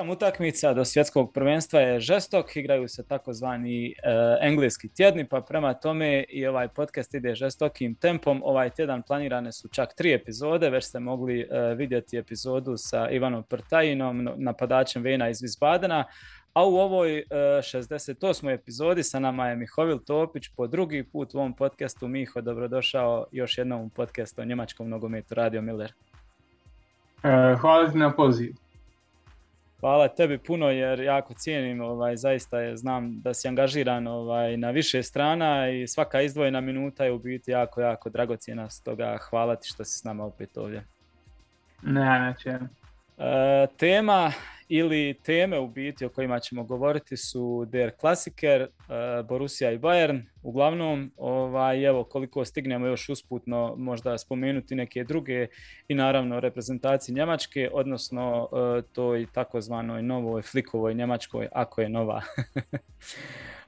Ritam utakmica do svjetskog prvenstva je žestok, igraju se takozvani uh, engleski tjedni, pa prema tome i ovaj podcast ide žestokim tempom. Ovaj tjedan planirane su čak tri epizode, već ste mogli uh, vidjeti epizodu sa Ivanom Prtajinom, napadačem Vena iz Vizbadena, a u ovoj uh, 68. epizodi sa nama je Mihovil Topić po drugi put u ovom podcastu. Miho, dobrodošao još jednom u podcastu o njemačkom nogometu Radio Miller. Hvala ti na pozivu. Hvala tebi puno jer jako cijenim, ovaj, zaista je, znam da si angažiran ovaj, na više strana i svaka izdvojena minuta je u biti jako, jako dragocjena, stoga hvala ti što si s nama opet ovdje. Ne, neće. E, tema ili teme u biti o kojima ćemo govoriti su Der Klassiker, uh, Borussia i Bayern. Uglavnom, ovaj, evo, koliko stignemo još usputno možda spomenuti neke druge i naravno reprezentaciji Njemačke, odnosno uh, toj takozvanoj novoj flikovoj Njemačkoj, ako je nova.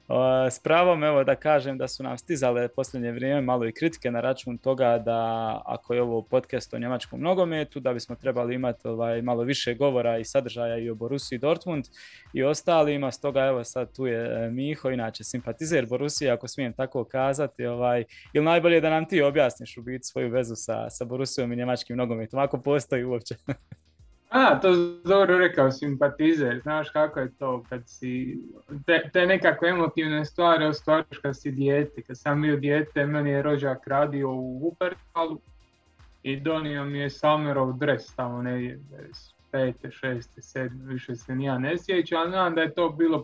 S pravom evo da kažem da su nam stizale posljednje vrijeme malo i kritike na račun toga da ako je ovo podcast o njemačkom nogometu da bismo trebali imati ovaj malo više govora i sadržaja i o Borussiji Dortmund i ostalima. Stoga evo sad tu je e, Miho inače simpatizer Borussije ako smijem tako kazati ovaj ili najbolje da nam ti objasniš u biti svoju vezu sa, sa Borussijom i njemačkim nogometom ako postoji uopće A, to dobro rekao, simpatizer, znaš kako je to kad si, te, te nekako emotivne stvari ostvariš kad si dijete, kad sam bio dijete, meni je rođak radio u Wuppertalu i donio mi je Samerov dres tamo negdje, pete, šeste, sedme, više se nija ne ali znam da je to bilo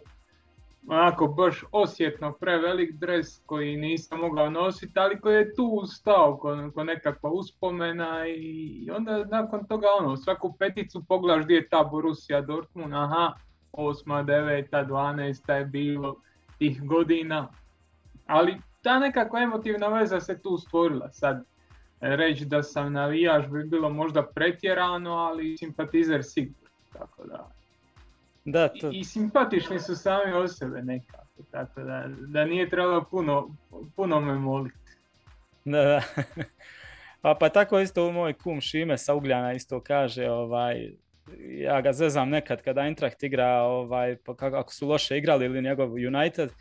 onako baš osjetno prevelik dres koji nisam mogao nositi, ali koji je tu stao ko, ko nekakva uspomena i onda nakon toga ono, svaku peticu pogledaš gdje je ta Borussia Dortmund, aha, osma, deveta, dvanaesta je bilo tih godina, ali ta nekakva emotivna veza se tu stvorila sad. Reći da sam navijač bi bilo možda pretjerano, ali simpatizer sigurno, tako da da, to... I, I simpatični su sami od sebe nekako, tako da, da nije trebalo puno, puno me moliti. Da, da. Pa, pa tako isto moj kum Šime sa Ugljana isto kaže, ovaj, ja ga zezam nekad kada Eintracht igra, ovaj, pa kako, ako su loše igrali ili njegov United,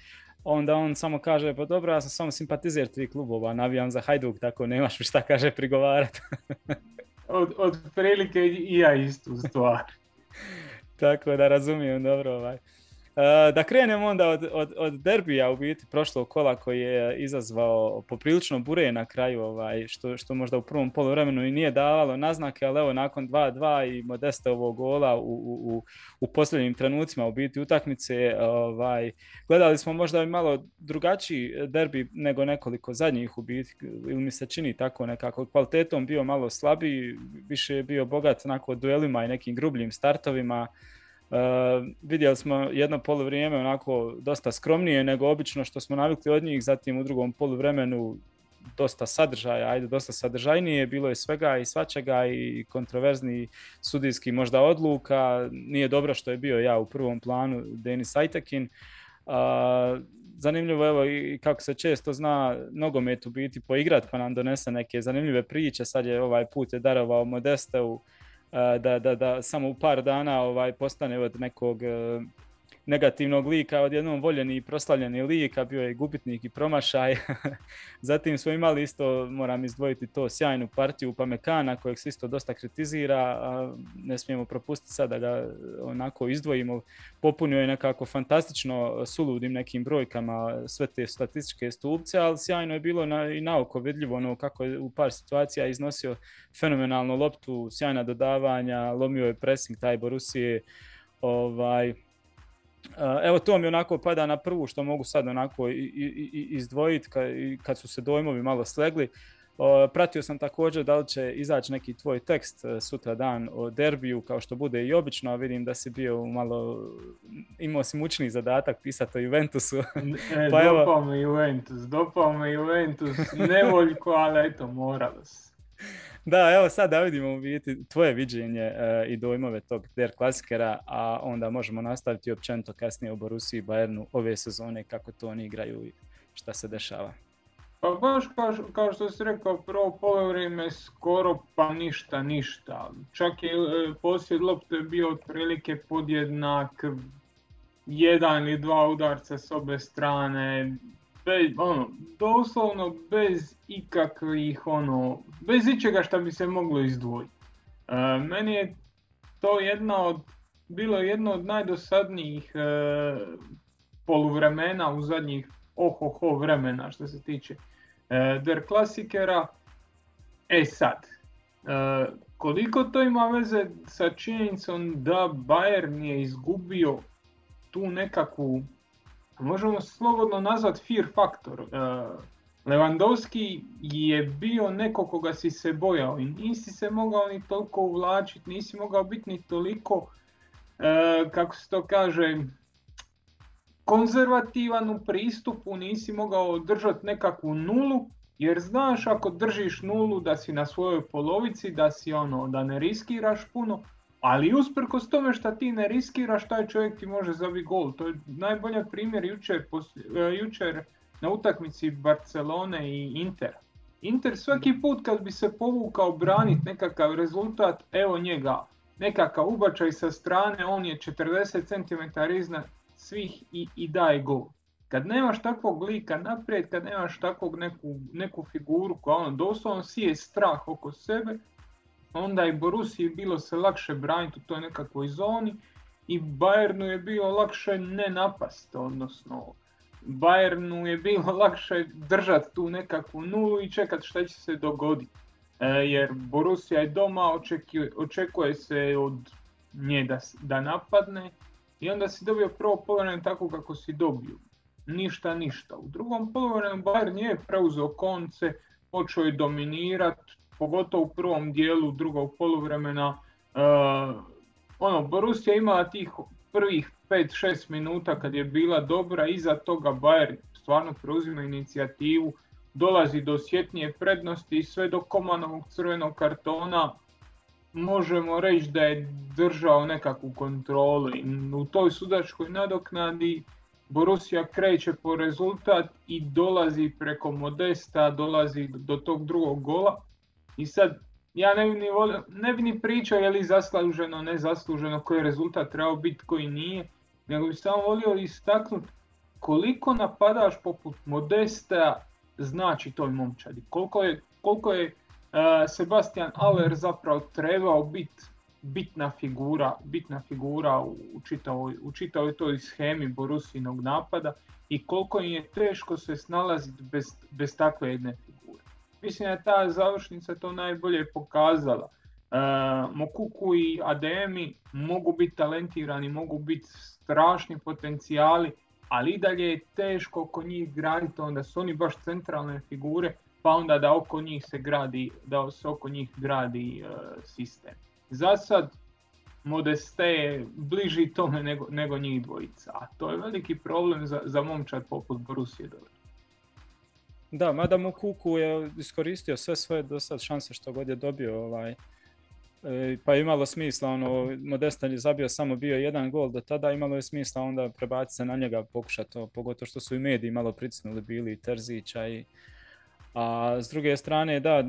onda on samo kaže, pa dobro, ja sam samo simpatizer tri klubova, navijam za Hajduk, tako nemaš mi šta kaže prigovarati. od, od prilike i ja istu stvar. Tako da razumijem dobro ovaj. Uh, da krenemo onda od, od, od derbija u biti prošlog kola koji je izazvao poprilično bure na kraju ovaj, što, što možda u prvom poluvremenu i nije davalo naznake, ali evo nakon 2-2 i Modestovog gola u, u, u, posljednjim trenucima u biti utakmice ovaj, gledali smo možda i malo drugačiji derbi nego nekoliko zadnjih u biti ili mi se čini tako nekako. Kvalitetom bio malo slabiji, više je bio bogat onako duelima i nekim grubljim startovima vidjeli smo jedno poluvrijeme onako dosta skromnije nego obično što smo navikli od njih, zatim u drugom poluvremenu dosta sadržaja, ajde dosta sadržajnije, bilo je svega i svačega i kontroverzni sudijski možda odluka, nije dobro što je bio ja u prvom planu Denis Ajtekin. Uh, zanimljivo evo i kako se često zna nogomet u biti poigrat pa nam donese neke zanimljive priče, sad je ovaj put je darovao Modesteu da, da, da samo u par dana ovaj postane od nekog e, negativnog lika odjednom voljeni i proslavljeni lik, a bio je gubitnik i promašaj. Zatim smo imali isto, moram izdvojiti to, sjajnu partiju Pamekana kojeg se isto dosta kritizira, a ne smijemo propustiti sad da onako izdvojimo. Popunio je nekako fantastično suludim nekim brojkama sve te statističke stupce, ali sjajno je bilo na, i naoko vidljivo ono kako je u par situacija iznosio fenomenalnu loptu, sjajna dodavanja, lomio je pressing taj Borusije, ovaj, Evo to mi onako pada na prvu što mogu sad onako izdvojiti kad su se dojmovi malo slegli. Pratio sam također da li će izaći neki tvoj tekst e, sutra dan o derbiju kao što bude i obično, a vidim da si bio malo, imao si mučni zadatak pisati o Juventusu. E, pa dopao me Juventus, dopao me Juventus, nevoljko, ali eto, moralo se. Da, evo sad da vidimo biti tvoje viđenje e, i dojmove tog Der Klasikera, a onda možemo nastaviti općenito kasnije u Borussiji i Bayernu ove sezone kako to oni igraju i šta se dešava. Pa baš kao, kao što si rekao, prvo polovreme skoro pa ništa, ništa. Čak je e, posljed lopte bio otprilike podjednak, jedan ili dva udarca s obe strane, bez, ono, doslovno bez ikakvih, ono, bez ičega što bi se moglo izdvojiti. E, meni je to jedna od, bilo jedno od najdosadnijih e, poluvremena u zadnjih ohoho vremena što se tiče e, Der Klasikera. E sad, e, koliko to ima veze sa činjenicom da Bayern je izgubio tu nekakvu, možemo slobodno nazvat fear faktor. E, Lewandowski je bio neko koga si se bojao i nisi se mogao ni toliko uvlačiti, nisi mogao biti ni toliko, e, kako se to kaže, konzervativan u pristupu, nisi mogao držati nekakvu nulu, jer znaš ako držiš nulu da si na svojoj polovici, da si ono, da ne riskiraš puno, ali usprkos tome što ti ne riskiraš, taj čovjek ti može zabiti gol. To je najbolji primjer jučer, e, jučer na utakmici Barcelone i Inter. Inter svaki put kad bi se povukao braniti nekakav rezultat, evo njega, nekakav ubačaj sa strane, on je 40 cm iznad svih i, i daje gol. Kad nemaš takvog lika naprijed, kad nemaš takvog neku, neku figuru koja ono doslovno sije strah oko sebe, onda je Borusiji bilo se lakše braniti u toj nekakvoj zoni i Bayernu je bilo lakše ne napast, odnosno Bayernu je bilo lakše držati tu nekakvu nulu i čekati šta će se dogoditi. E, jer Borussia je doma, očekuje, očekuje se od nje da, da napadne i onda si dobio prvo polovremeno tako kako si dobio. Ništa, ništa. U drugom polovremenu Bayern nije preuzeo konce, počeo je dominirati, pogotovo u prvom dijelu drugog poluvremena. E, ono, Borussia imala tih prvih 5-6 minuta kad je bila dobra, iza toga Bayern stvarno preuzima inicijativu, dolazi do osjetnije prednosti i sve do Komanovog crvenog kartona možemo reći da je držao nekakvu kontrolu. U toj sudačkoj nadoknadi Borussia kreće po rezultat i dolazi preko Modesta, dolazi do tog drugog gola. I sad ja ne bi ni, ne bi ni pričao je li zasluženo, nezasluženo, koji je rezultat trebao biti, koji nije nego bi samo volio istaknuti koliko napadaš poput Modesta znači toj momčadi. Koliko je, koliko je uh, Sebastian Aller zapravo trebao biti bitna figura, bitna figura u čitavoj, u čitavoj toj schemi Borusinog napada i koliko im je teško se snalaziti bez, bez takve jedne figure. Mislim da je ta završnica to najbolje pokazala. E, Mokuku i Ademi mogu biti talentirani, mogu biti strašni potencijali, ali i dalje je teško oko njih graditi, onda su oni baš centralne figure, pa onda da oko njih se gradi, da se oko njih gradi e, sistem. Za sad Modeste je bliži tome nego, nego njih dvojica, a to je veliki problem za, za momčad poput Borusije Da, mada Mokuku je iskoristio sve svoje do sad šanse što god je dobio ovaj, E, pa je imalo smisla, ono, Modestan je zabio samo bio jedan gol do tada, imalo je smisla onda prebaciti se na njega, pokušati to, pogotovo što su i mediji malo pritisnuli bili Terzića i a s druge strane, da,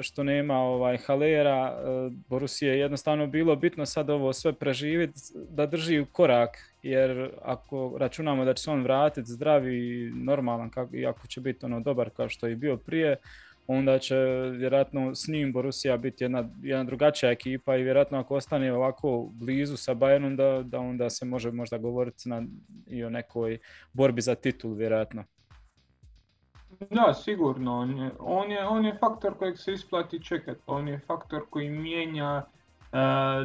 što nema ovaj Halera, e, Borusije je jednostavno bilo bitno sad ovo sve preživjeti, da drži korak, jer ako računamo da će se on vratiti zdravi i normalan, i ako će biti ono dobar kao što je bio prije, onda će vjerojatno s njim Borussia biti jedna, jedna drugačija ekipa i vjerojatno ako ostane ovako blizu sa Bayernom da, da onda se može možda govoriti na, i o nekoj borbi za titul vjerojatno. Da, sigurno. On je, on je, faktor kojeg se isplati čekati. On je faktor koji mijenja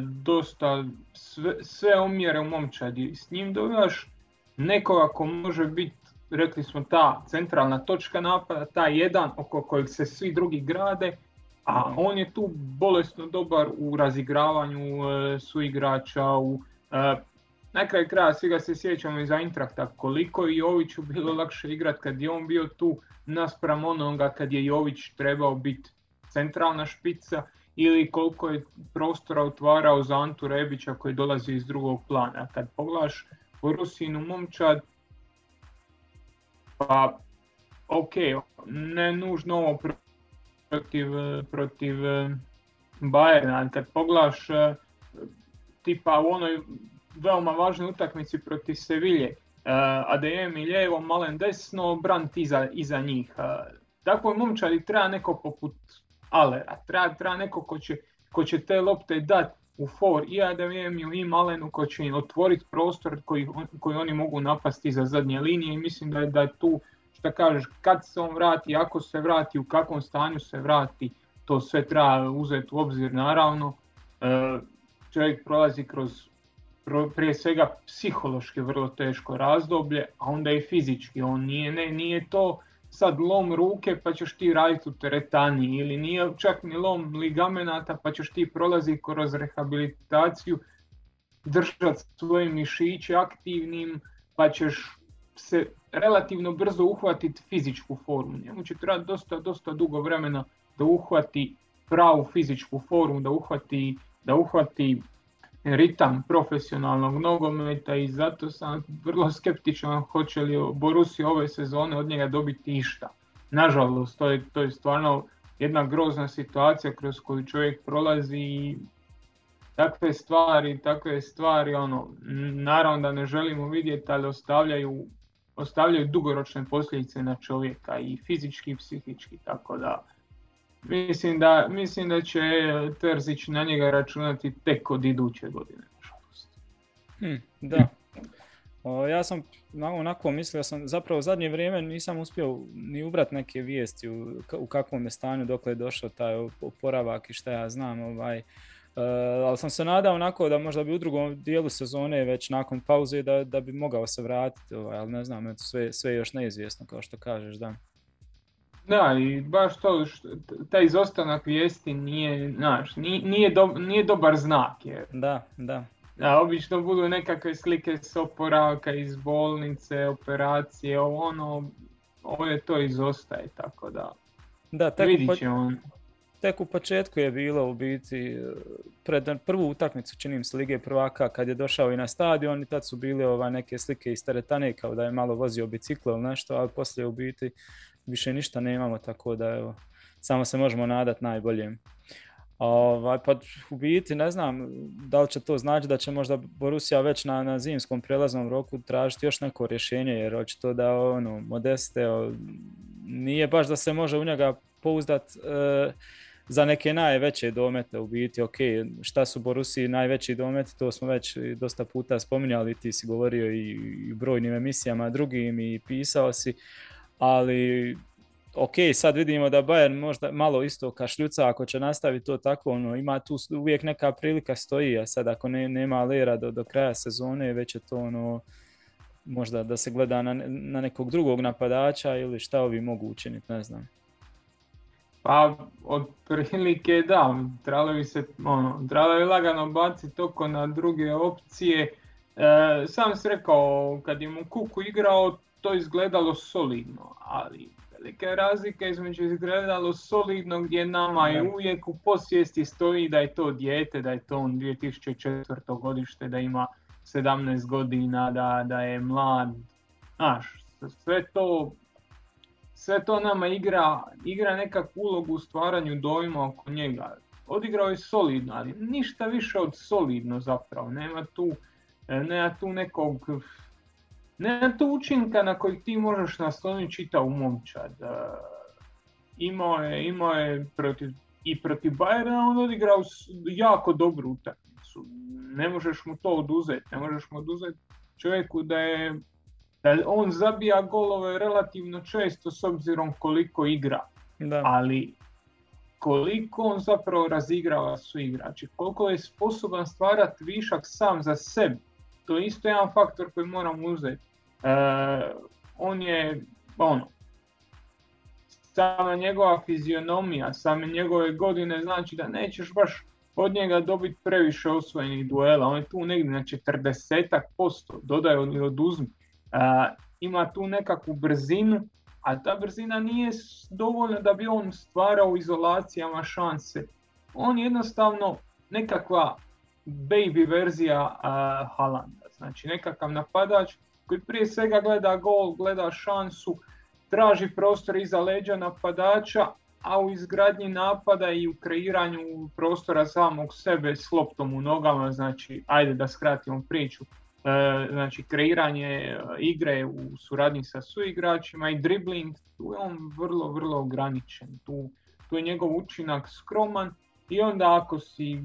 dosta sve, sve omjere u momčadi. S njim dobivaš nekoga ko može biti rekli smo ta centralna točka napada, ta jedan oko kojeg se svi drugi grade, a on je tu bolesno dobar u razigravanju e, suigrača, u, e, na kraju kraja svi ga se sjećamo iz Eintrakta, koliko je Joviću bilo lakše igrati kad je on bio tu naspram onoga kad je Jović trebao biti centralna špica ili koliko je prostora otvarao za Antu Rebića koji dolazi iz drugog plana. Kad pogledaš Rusinu momčad, pa ok, ne nužno ovo protiv, protiv Bayerna, kad poglaš tipa u onoj veoma važnoj utakmici protiv Sevilje, ADM i lijevo, Malen desno, Brant iza, iza njih. Takvoj momčadi treba neko poput Alera, treba, treba neko ko će, ko će te lopte dati u for i ADM-u i Malenu ko će im otvoriti prostor koji, koji oni mogu napasti za zadnje linije i mislim da je, da je tu što kažeš kad se on vrati, ako se vrati, u kakvom stanju se vrati, to sve treba uzeti u obzir naravno. E, čovjek prolazi kroz prije svega psihološki vrlo teško razdoblje, a onda i fizički. On nije, ne, nije to sad lom ruke pa ćeš ti raditi u teretani ili nije čak ni lom ligamenata pa ćeš ti prolaziti kroz rehabilitaciju, držati svoje mišiće aktivnim pa ćeš se relativno brzo uhvatiti fizičku formu. Njemu će trebati dosta, dosta dugo vremena da uhvati pravu fizičku formu, da uhvati, da uhvati ritam profesionalnog nogometa i zato sam vrlo skeptičan hoće li Borussia ove sezone od njega dobiti išta. Nažalost, to je, to je stvarno jedna grozna situacija kroz koju čovjek prolazi i takve stvari, takve stvari, ono, naravno da ne želimo vidjeti, ali ostavljaju, ostavljaju dugoročne posljedice na čovjeka i fizički i psihički, tako da Mislim da, mislim da će Terzić na njega računati tek od iduće godine. Hm, da. O, ja sam onako mislio sam, zapravo u zadnje vrijeme nisam uspio ni ubrat neke vijesti u, u kakvom je stanju dok je došao taj oporavak i šta ja znam. Ovaj, Uh, ali sam se nadao onako da možda bi u drugom dijelu sezone već nakon pauze da, da bi mogao se vratiti, ovaj, ali ne znam, sve, sve još neizvjesno kao što kažeš, da. Da, i baš to, taj izostanak vijesti nije, znaš, nije, do, nije dobar znak. Jer... Da, da. Da, obično budu nekakve slike s oporavka iz bolnice, operacije, ono, ovo je to izostaje, tako da. Da, tek vidit će on. Tek u početku je bilo u biti pred prvu utakmicu činim se Lige prvaka kad je došao i na stadion i tad su bile ovaj, neke slike iz teretane kao da je malo vozio biciklo ili nešto, ali poslije u biti više ništa nemamo, tako da evo, samo se možemo nadati najboljem. Ovaj, pa u biti ne znam da li će to znači da će možda Borussia već na, na zimskom prelaznom roku tražiti još neko rješenje jer očito da ono, Modeste nije baš da se može u njega pouzdat e, za neke najveće domete u biti, ok, šta su Borusi najveći dometi, to smo već dosta puta spominjali, ti si govorio i, u brojnim emisijama drugim i pisao si, ali ok, sad vidimo da Bayern možda malo isto kašljuca ako će nastaviti to tako, ono, ima tu uvijek neka prilika stoji, a sad ako ne, nema lera do, do kraja sezone, već je to ono, možda da se gleda na, na nekog drugog napadača ili šta ovi mogu učiniti, ne znam. Pa, od prilike da, trebalo bi se, ono, trebalo bi lagano baciti oko na druge opcije. E, sam si rekao, kad je mu Kuku igrao, to izgledalo solidno, ali velika je razlika između izgledalo solidno gdje nama je uvijek u posvijesti stoji da je to dijete, da je to on 2004. godište, da ima 17 godina, da, da je mlad. Znaš, sve to, sve to nama igra, igra nekakvu ulogu u stvaranju dojma oko njega. Odigrao je solidno, ali ništa više od solidno zapravo. Nema tu, nema tu nekog nema to učinka na koji ti možeš nasloniti u momčad. Imao je, imao je protiv, i protiv Bayerna on odigrao jako dobru utakmicu. Ne možeš mu to oduzeti, ne možeš mu oduzeti čovjeku da je da on zabija golove relativno često s obzirom koliko igra. Da. Ali koliko on zapravo razigrava su igrači, koliko je sposoban stvarati višak sam za sebe to je isto jedan faktor koji moramo uzeti. E, on je, ono, sama njegova fizionomija, same njegove godine znači da nećeš baš od njega dobiti previše osvojenih duela. On je tu negdje na 40 posto, dodaj ili oduzmi. E, ima tu nekakvu brzinu, a ta brzina nije dovoljna da bi on stvarao u izolacijama šanse. On jednostavno nekakva baby verzija uh, Halanda. Znači nekakav napadač koji prije svega gleda gol, gleda šansu, traži prostor iza leđa napadača, a u izgradnji napada i u kreiranju prostora samog sebe s loptom u nogama, znači ajde da skratimo priču, e, znači kreiranje e, igre u suradnji sa suigračima i dribling, tu je on vrlo, vrlo ograničen, tu, tu je njegov učinak skroman i onda ako si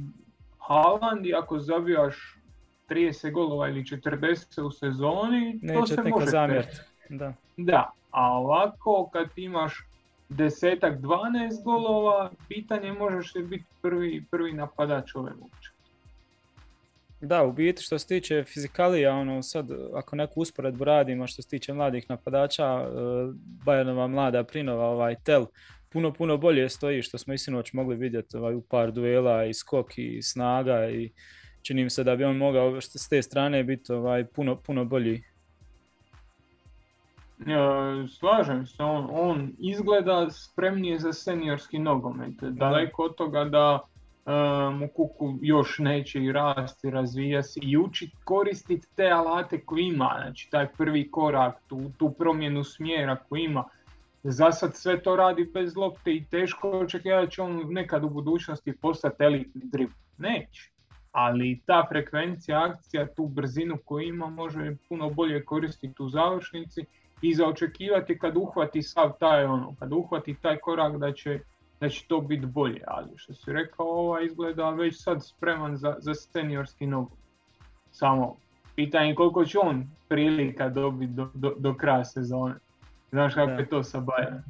Haaland i ako zabijaš 30 golova ili 40 u sezoni, to se može Da. da, a ovako kad imaš desetak, 12 golova, pitanje možeš li biti prvi, prvi napadač ove uopće. Da, u biti što se tiče fizikalija, ono sad ako neku usporedbu radimo što se tiče mladih napadača, e, Bayernova mlada Prinova, ovaj Tel, puno, puno bolje stoji što smo i sinoć mogli vidjeti ovaj, u par duela i skok i snaga i čini mi se da bi on mogao s te strane biti ovaj, puno, puno bolji slažem se, on, on izgleda spremnije za seniorski nogomet. Daleko od toga da mu kuku još neće i rasti, razvija se i učiti koristiti te alate koje ima. Znači taj prvi korak, tu, tu promjenu smjera koju ima. Za sad sve to radi bez lopte i teško očekivati da će on nekad u budućnosti postati elitni dribl. Neće. Ali ta frekvencija akcija, tu brzinu koju ima može puno bolje koristiti u završnici i za očekivati kad uhvati sav taj ono, kad uhvati taj korak da će, da će to biti bolje, ali što si rekao, ova izgleda već sad spreman za, za seniorski nogu. Samo pitanje koliko će on prilika dobiti do, do, do kraja sezone. Znaš kako je to sa Bayernom.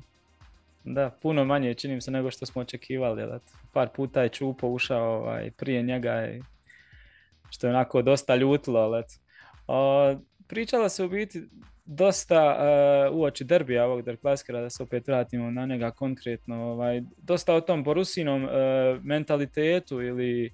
Da, puno manje čini se nego što smo očekivali. Da. Par puta je Čupo ušao ovaj, prije njega i što je onako dosta ljutilo. Ali, pričalo se u biti dosta uh, uoči derbija ovog Der Klaskera, da se opet vratimo na njega konkretno, ovaj, dosta o tom Borusinom uh, mentalitetu ili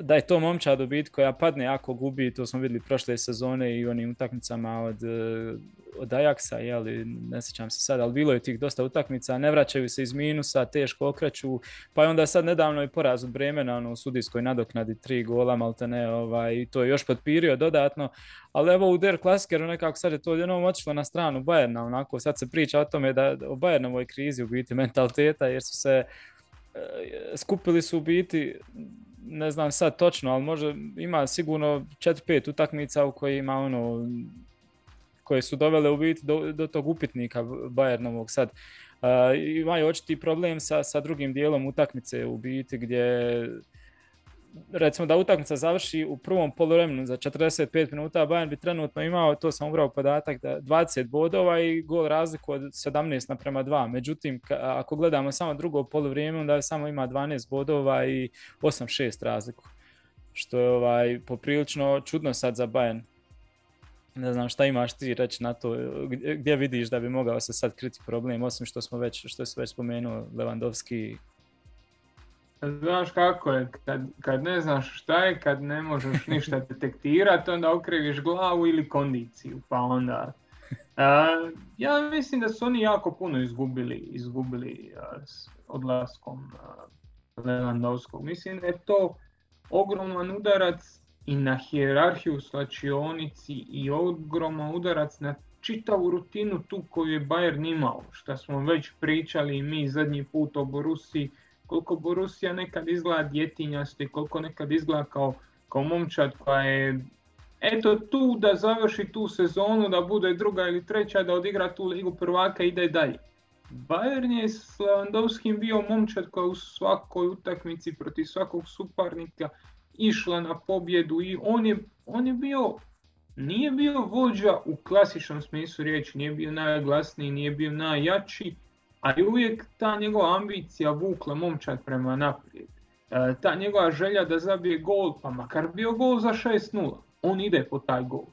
da je to momčad u koja padne ako gubi, to smo vidjeli prošle sezone i onim utakmicama od, e, od Ajaxa, jeli, ne sjećam se sad, ali bilo je tih dosta utakmica, ne vraćaju se iz minusa, teško okreću, pa je onda sad nedavno i poraz od Bremena ono, u sudijskoj nadoknadi tri gola, malte ne, ovaj, to je još podpirio dodatno, ali evo u Der Klaskeru nekako sad je to jednom otišlo na stranu Bajerna, onako, sad se priča o tome da o Bajernovoj krizi u biti mentaliteta, jer su se e, skupili su u biti ne znam sad točno, ali može ima sigurno 4-5 utakmica u kojima ono koje su dovele u biti do, do tog upitnika Bayernovog sad. Uh, imaju očiti problem sa, sa drugim dijelom utakmice u biti gdje recimo da utakmica završi u prvom poluvremenu za 45 minuta, Bayern bi trenutno imao, to sam ubrao podatak, da 20 bodova i gol razliku od 17 naprema 2. Međutim, ako gledamo samo drugo poluvrijeme, onda samo ima 12 bodova i 8-6 razliku. Što je ovaj, poprilično čudno sad za Bayern. Ne znam šta imaš ti reći na to, gdje vidiš da bi mogao se sad kriti problem, osim što smo već, što se već spomenuo Lewandowski Znaš kako je, kad, kad ne znaš šta je, kad ne možeš ništa detektirati, onda okriviš glavu ili kondiciju, pa onda... ja mislim da su oni jako puno izgubili, izgubili s odlaskom Lewandowskog. Mislim da je to ogroman udarac i na hijerarhiju slačionici i ogroman udarac na čitavu rutinu tu koju je Bayern imao, što smo već pričali i mi zadnji put o Borusi koliko Borussia nekad izgleda djetinjasto i koliko nekad izgleda kao, kao momčad koja je eto tu da završi tu sezonu, da bude druga ili treća, da odigra tu ligu prvaka i ide dalje. Bayern je s Lewandowskim bio momčad koja u svakoj utakmici protiv svakog suparnika išla na pobjedu i on je, on je bio nije bio vođa u klasičnom smislu riječi, nije bio najglasniji, nije bio najjači, ali uvijek ta njegova ambicija vukla momčad prema naprijed. E, ta njegova želja da zabije gol, pa makar bio gol za 6-0, on ide po taj gol.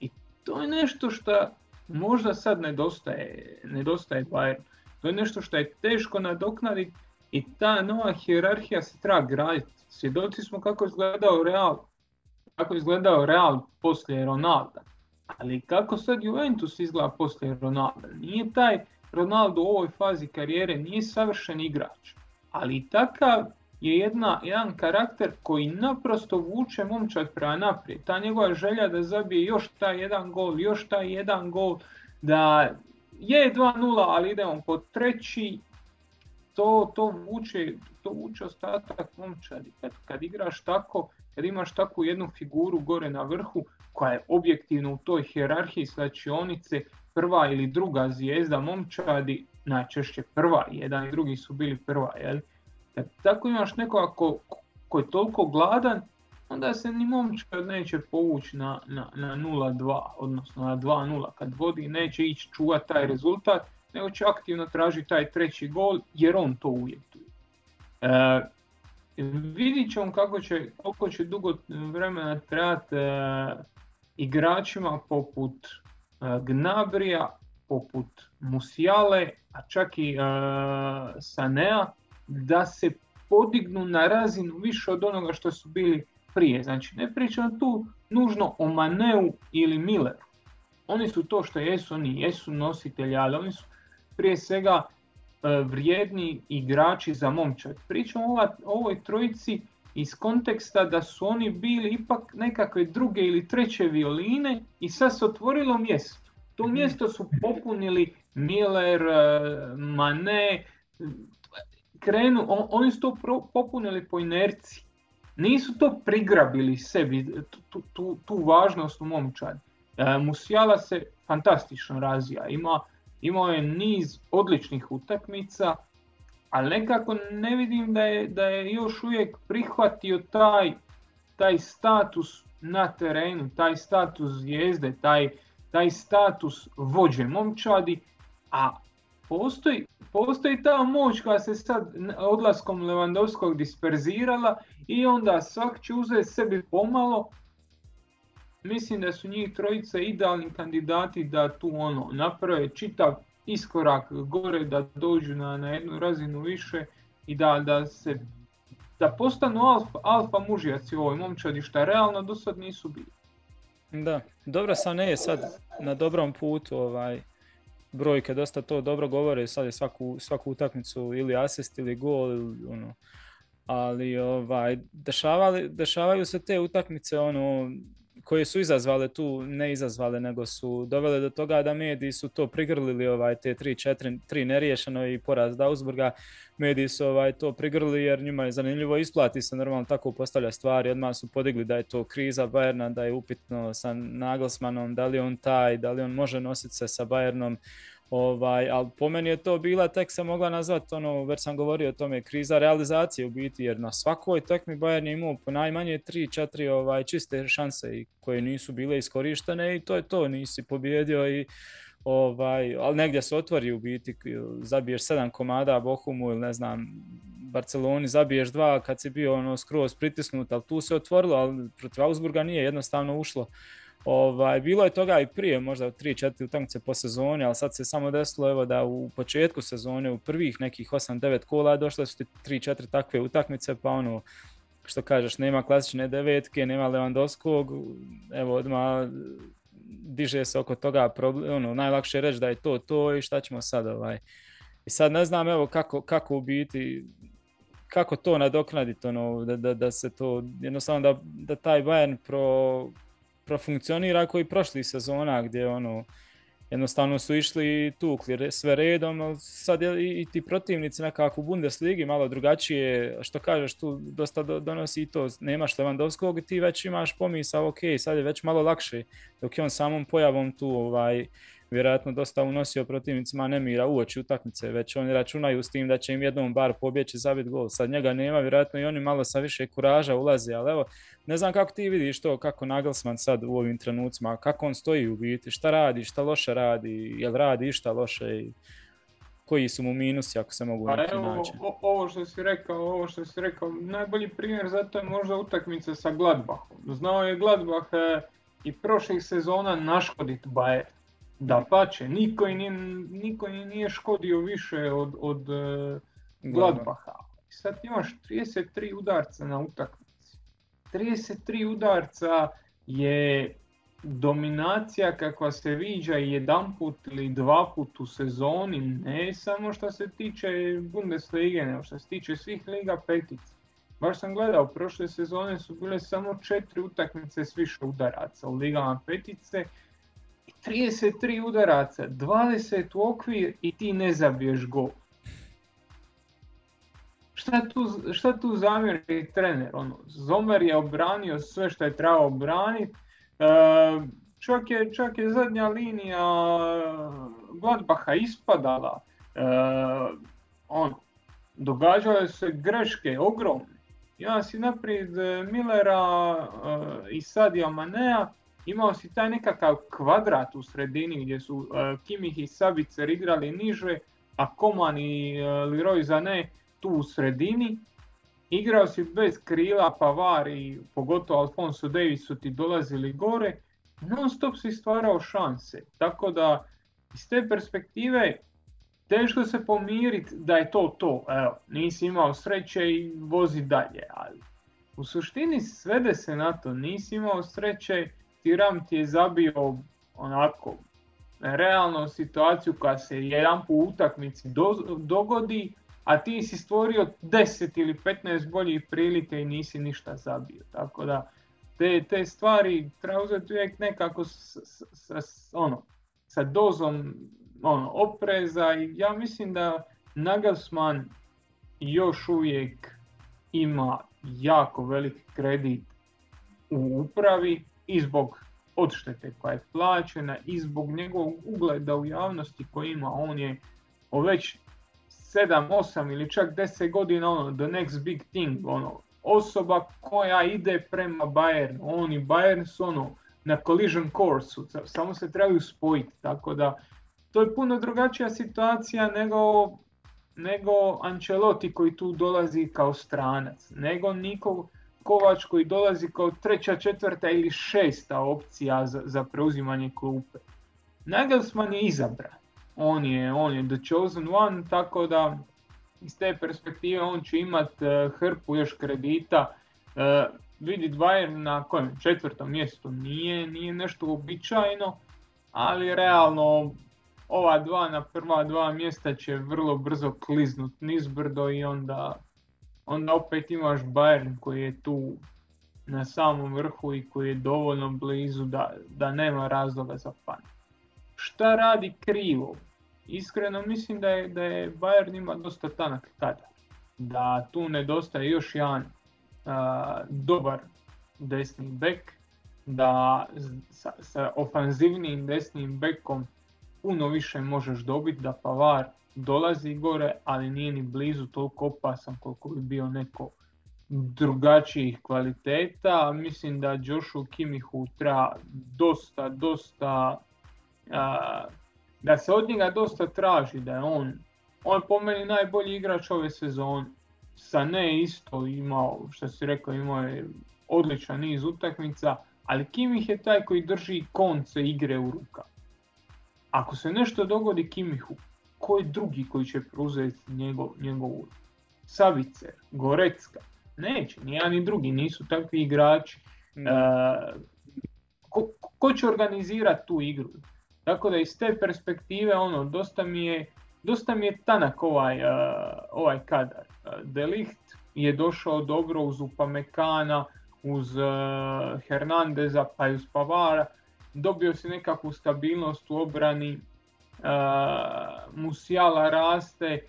I to je nešto što možda sad nedostaje, nedostaje Bayern. To je nešto što je teško nadoknaditi i ta nova hjerarhija se treba graditi. Svjedoci smo kako je izgledao Real, kako je izgledao Real poslije Ronalda. Ali kako sad Juventus izgleda poslije Ronalda? Nije taj Ronaldo u ovoj fazi karijere nije savršen igrač, ali takav je jedna, jedan karakter koji naprosto vuče momčad prema naprijed. Ta njegova želja da zabije još taj jedan gol, još taj jedan gol, da je 2-0, ali idemo po treći, to, to, vuče, to vuče ostatak momčadi. Kad, kad igraš tako, kad imaš takvu jednu figuru gore na vrhu, koja je objektivno u toj hjerarhiji slačionice prva ili druga zvijezda momčadi, najčešće prva, jedan i drugi su bili prva, jel? Kad tako imaš nekoga ko, ko je toliko gladan, onda se ni momčad neće povući na, na, na 0-2, odnosno na 2-0. Kad vodi neće ići čuvati taj rezultat, nego će aktivno tražiti taj treći gol jer on to uvjetuje. E, vidit ćemo kako će, koliko će dugo vremena trebati e, igračima poput Gnabrija, poput Musijale, a čak i e, Sanea, da se podignu na razinu više od onoga što su bili prije. Znači ne pričam tu nužno o Maneu ili Milleru. Oni su to što jesu, oni jesu nositelji, ali oni su prije svega e, vrijedni igrači za momčad. Pričam o ovoj trojici iz konteksta da su oni bili ipak nekakve druge ili treće violine i sad se otvorilo mjesto. To mhm. mjesto su popunili Miller, e, Mane, krenu, oni su to popunili po inerciji. Nisu to prigrabili sebi, tu, tu, tu važnost u momčad. E, Musijala se fantastično razvija, ima, imao je niz odličnih utakmica, ali nekako ne vidim da je, da je još uvijek prihvatio taj, taj status na terenu, taj status zvijezde, taj, taj status vođe momčadi, a postoji, postoji ta moć koja se sad odlaskom Levandovskog disperzirala i onda svak će uzeti sebi pomalo. Mislim da su njih trojica idealni kandidati da tu ono naprave čitav iskorak gore, da dođu na, na jednu razinu više i da, da se da postanu alfa, alfa mužijaci u ovoj momčadi, šta realno do sad nisu bili. Da, dobro ne je sad na dobrom putu, ovaj, brojke dosta to dobro govore, sad je svaku, svaku utakmicu ili asist ili gol, ono, ali ovaj, dešavali, dešavaju se te utakmice ono, koje su izazvale tu, ne izazvale, nego su dovele do toga da mediji su to prigrlili, ovaj, te 3-4, 3 neriješeno i poraz Dausburga, mediji su ovaj, to prigrlili jer njima je zanimljivo isplati se normalno tako postavlja stvari, odmah su podigli da je to kriza Bayerna, da je upitno sa Nagelsmanom, da li on taj, da li on može nositi se sa Bayernom, Ovaj, ali po meni je to bila, tek se mogla nazvati, ono, već sam govorio o tome, kriza realizacije u biti, jer na svakoj tekmi Bayern je imao po najmanje 3-4 ovaj, čiste šanse koje nisu bile iskorištene i to je to, nisi pobjedio i ovaj, ali negdje se otvori u biti, zabiješ sedam komada Bohumu ili ne znam, Barceloni zabiješ dva kad si bio ono skroz pritisnut, ali tu se otvorilo, ali protiv Augsburga nije jednostavno ušlo. Ovaj, bilo je toga i prije, možda 3-4 utakmice po sezoni, ali sad se samo desilo evo, da u početku sezone, u prvih nekih 8-9 kola došle su ti 3-4 takve utakmice, pa ono, što kažeš, nema klasične devetke, nema Lewandowskog, evo odmah diže se oko toga problem, ono, najlakše reći da je to to i šta ćemo sad ovaj. I sad ne znam evo kako, kako u biti, kako to nadoknaditi, ono, da, da, da se to, jednostavno da, da taj Bayern pro, profunkcionira koji prošli sezona gdje ono jednostavno su išli i tukli sve redom, ali sad je i ti protivnici nekako u Bundesligi malo drugačije, što kažeš tu dosta donosi i to, nemaš Lewandowskog ti već imaš pomisao, ok, sad je već malo lakše, dok je on samom pojavom tu ovaj, vjerojatno dosta unosio protivnicima nemira u oči utakmice, već oni računaju s tim da će im jednom bar pobjeći zabiti gol. Sad njega nema, vjerojatno i oni malo sa više kuraža ulaze, ali evo, ne znam kako ti vidiš to, kako Nagelsmann sad u ovim trenucima, kako on stoji u biti, šta radi, šta loše radi, jel radi išta loše i koji su mu minusi ako se mogu pa evo, ovo što si rekao, ovo što si rekao, najbolji primjer za to je možda utakmica sa Gladbachom. Znao je Gladbach e, i prošlih sezona naškodit Bayern. Da pače, niko, nije, niko nije škodio više od, od uh, Gladbaha. Sad imaš 33 udarca na utakmici. 33 udarca je dominacija kakva se viđa jedan put ili dva put u sezoni, ne samo što se tiče Bundesliga, nego što se tiče svih liga petica. Baš sam gledao, prošle sezone su bile samo četiri utakmice s više udaraca u ligama petice, 33 udaraca, 20 u okvir i ti ne zabiješ gol. Šta tu, šta tu zamjeri trener? Ono, Zomer je obranio sve što je trebao obraniti. E, čak, je, čak je zadnja linija Gladbaha ispadala. E, on, događale se greške ogromne. Ja si naprijed Millera e, i Sadija Manea imao si taj nekakav kvadrat u sredini gdje su uh, Kimih i Sabicer igrali niže, a Koman i uh, Leroy Zane tu u sredini. Igrao si bez krila, Pavar i pogotovo Alfonso Davis su ti dolazili gore. Non stop si stvarao šanse. Tako da iz te perspektive teško se pomiriti da je to to. Evo, nisi imao sreće i vozi dalje. Ali u suštini svede se na to. Nisi imao sreće Tiram ti je zabio onako realnu situaciju koja se jedan po utakmici dogodi, a ti si stvorio 10 ili 15 boljih prilike i nisi ništa zabio. Tako da te, te stvari treba uzeti uvijek nekako s, s, s, ono, sa dozom ono, opreza i ja mislim da Nagelsmann još uvijek ima jako veliki kredit u upravi i zbog odštete koja je plaćena i zbog njegovog ugleda u javnosti koji ima. On je već 7, 8 ili čak 10 godina ono, the next big thing, ono, osoba koja ide prema Bayernu. On i Bayern su ono, na collision course samo se trebaju spojiti, tako da to je puno drugačija situacija nego, nego Ancelotti koji tu dolazi kao stranac, nego nikog Kovač koji dolazi kao treća, četvrta ili šesta opcija za, za preuzimanje klupe. Nagelsmann je izabran. On je, on je the chosen one, tako da iz te perspektive on će imati uh, hrpu još kredita. Uh, vidi Bayern na kojem četvrtom mjestu nije, nije nešto običajno, ali realno ova dva na prva dva mjesta će vrlo brzo kliznut nizbrdo i onda onda opet imaš Bayern koji je tu na samom vrhu i koji je dovoljno blizu da, da nema razloga za pan. Šta radi krivo? Iskreno mislim da je, da je Bayern ima dosta tanak kadar. Da tu nedostaje još jedan dobar desni bek, da sa, sa ofanzivnim desnim bekom puno više možeš dobiti, da Pavar dolazi gore, ali nije ni blizu toliko opasan koliko bi bio neko drugačijih kvaliteta. Mislim da Joshu Kimihu treba dosta, dosta, da se od njega dosta traži, da je on, on po meni najbolji igrač ove sezone. Sa ne isto imao, što si rekao, imao je odličan niz utakmica, ali Kimih je taj koji drži konce igre u ruka. Ako se nešto dogodi Kimihu, ko je drugi koji će preuzeti njegov, njegovu Savice, Gorecka, neće, ni jedan ni drugi, nisu takvi igrači. Mm. ko, ko, će organizirati tu igru? Tako da iz te perspektive ono, dosta mi je, dosta mi je tanak ovaj, uh, ovaj kadar. Uh, Delicht je došao dobro uz Upamekana, uz uh, Hernandeza pa i uz Pavara. Dobio si nekakvu stabilnost u obrani, Musiala raste,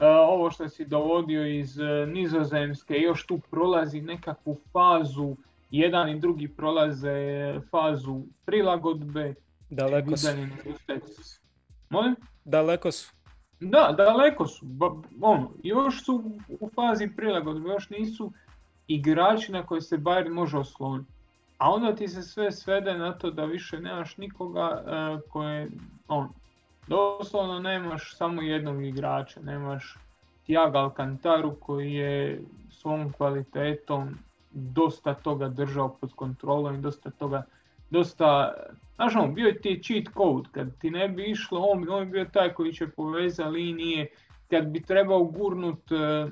ovo što si dovodio iz e, Nizozemske još tu prolazi nekakvu fazu, jedan i drugi prolaze fazu prilagodbe. Daleko su. Molim? Daleko su. Da, daleko su. ono, još su u fazi prilagodbe, još nisu igrači na koje se Bayern može osloniti. A onda ti se sve svede na to da više nemaš nikoga uh, koje, on, doslovno nemaš samo jednog igrača, nemaš Tiago Alcantaru koji je svom kvalitetom dosta toga držao pod kontrolom i dosta toga, dosta, znaš ono, bio je ti cheat code, kad ti ne bi išlo, on, on bi bio taj koji će povezati linije, kad bi trebao gurnut, e,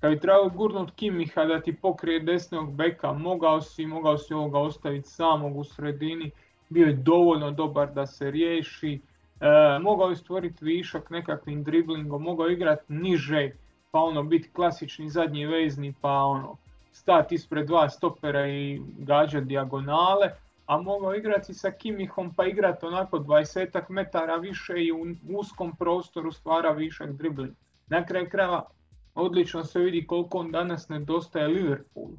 kad bi trebao gurnut Kimiha da ti pokrije desnog beka, mogao si, mogao si ovoga ostaviti samog u sredini, bio je dovoljno dobar da se riješi, E, mogao je stvoriti višak nekakvim driblingom, mogao igrati niže, pa ono biti klasični zadnji vezni, pa ono stati ispred dva stopera i gađati dijagonale, a mogao igrati sa Kimihom pa igrati onako 20 metara više i u uskom prostoru stvara višak dribling. Na kraju krajeva odlično se vidi koliko on danas nedostaje Liverpool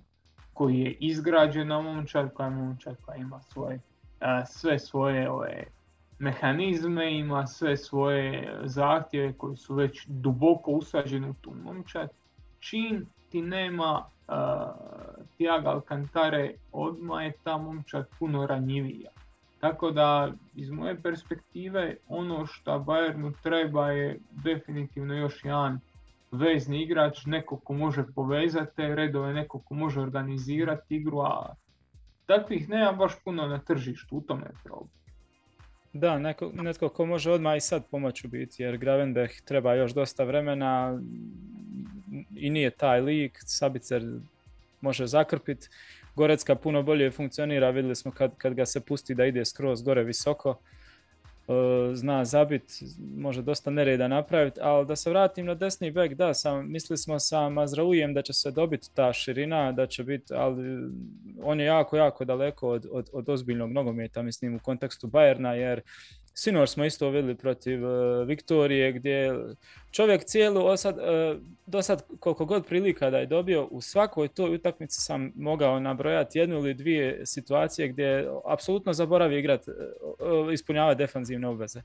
koji je izgrađena momčad koja momčad koja ima svoje, sve svoje ove, mehanizme, ima sve svoje zahtjeve koji su već duboko usađeni u tu momčad. Čim ti nema uh, Tiago Alcantare, odmah je ta momčad puno ranjivija. Tako da, iz moje perspektive, ono što Bayernu treba je definitivno još jedan vezni igrač, neko ko može povezati te redove, neko ko može organizirati igru, a takvih nema baš puno na tržištu, u tome je problem. Da, neko, netko ko može odmah i sad pomoći biti, jer Gravenberg treba još dosta vremena i nije taj lik, Sabicer može zakrpiti. Gorecka puno bolje funkcionira, vidjeli smo kad, kad ga se pusti da ide skroz gore visoko. E, zna zabit, može dosta nereda napraviti, ali da se vratim na desni bek, da, sam, mislili smo sa Mazraujem da će se dobiti ta širina, da će biti, ali on je jako, jako daleko od, od, od ozbiljnog nogometa, mislim, u kontekstu Bajerna, jer Sinoć smo isto vidjeli protiv uh, Viktorije gdje čovjek cijelu osad, uh, do sad koliko god prilika da je dobio u svakoj toj utakmici sam mogao nabrojati jednu ili dvije situacije gdje apsolutno zaboravi igrat, uh, ispunjavati defanzivne obveze.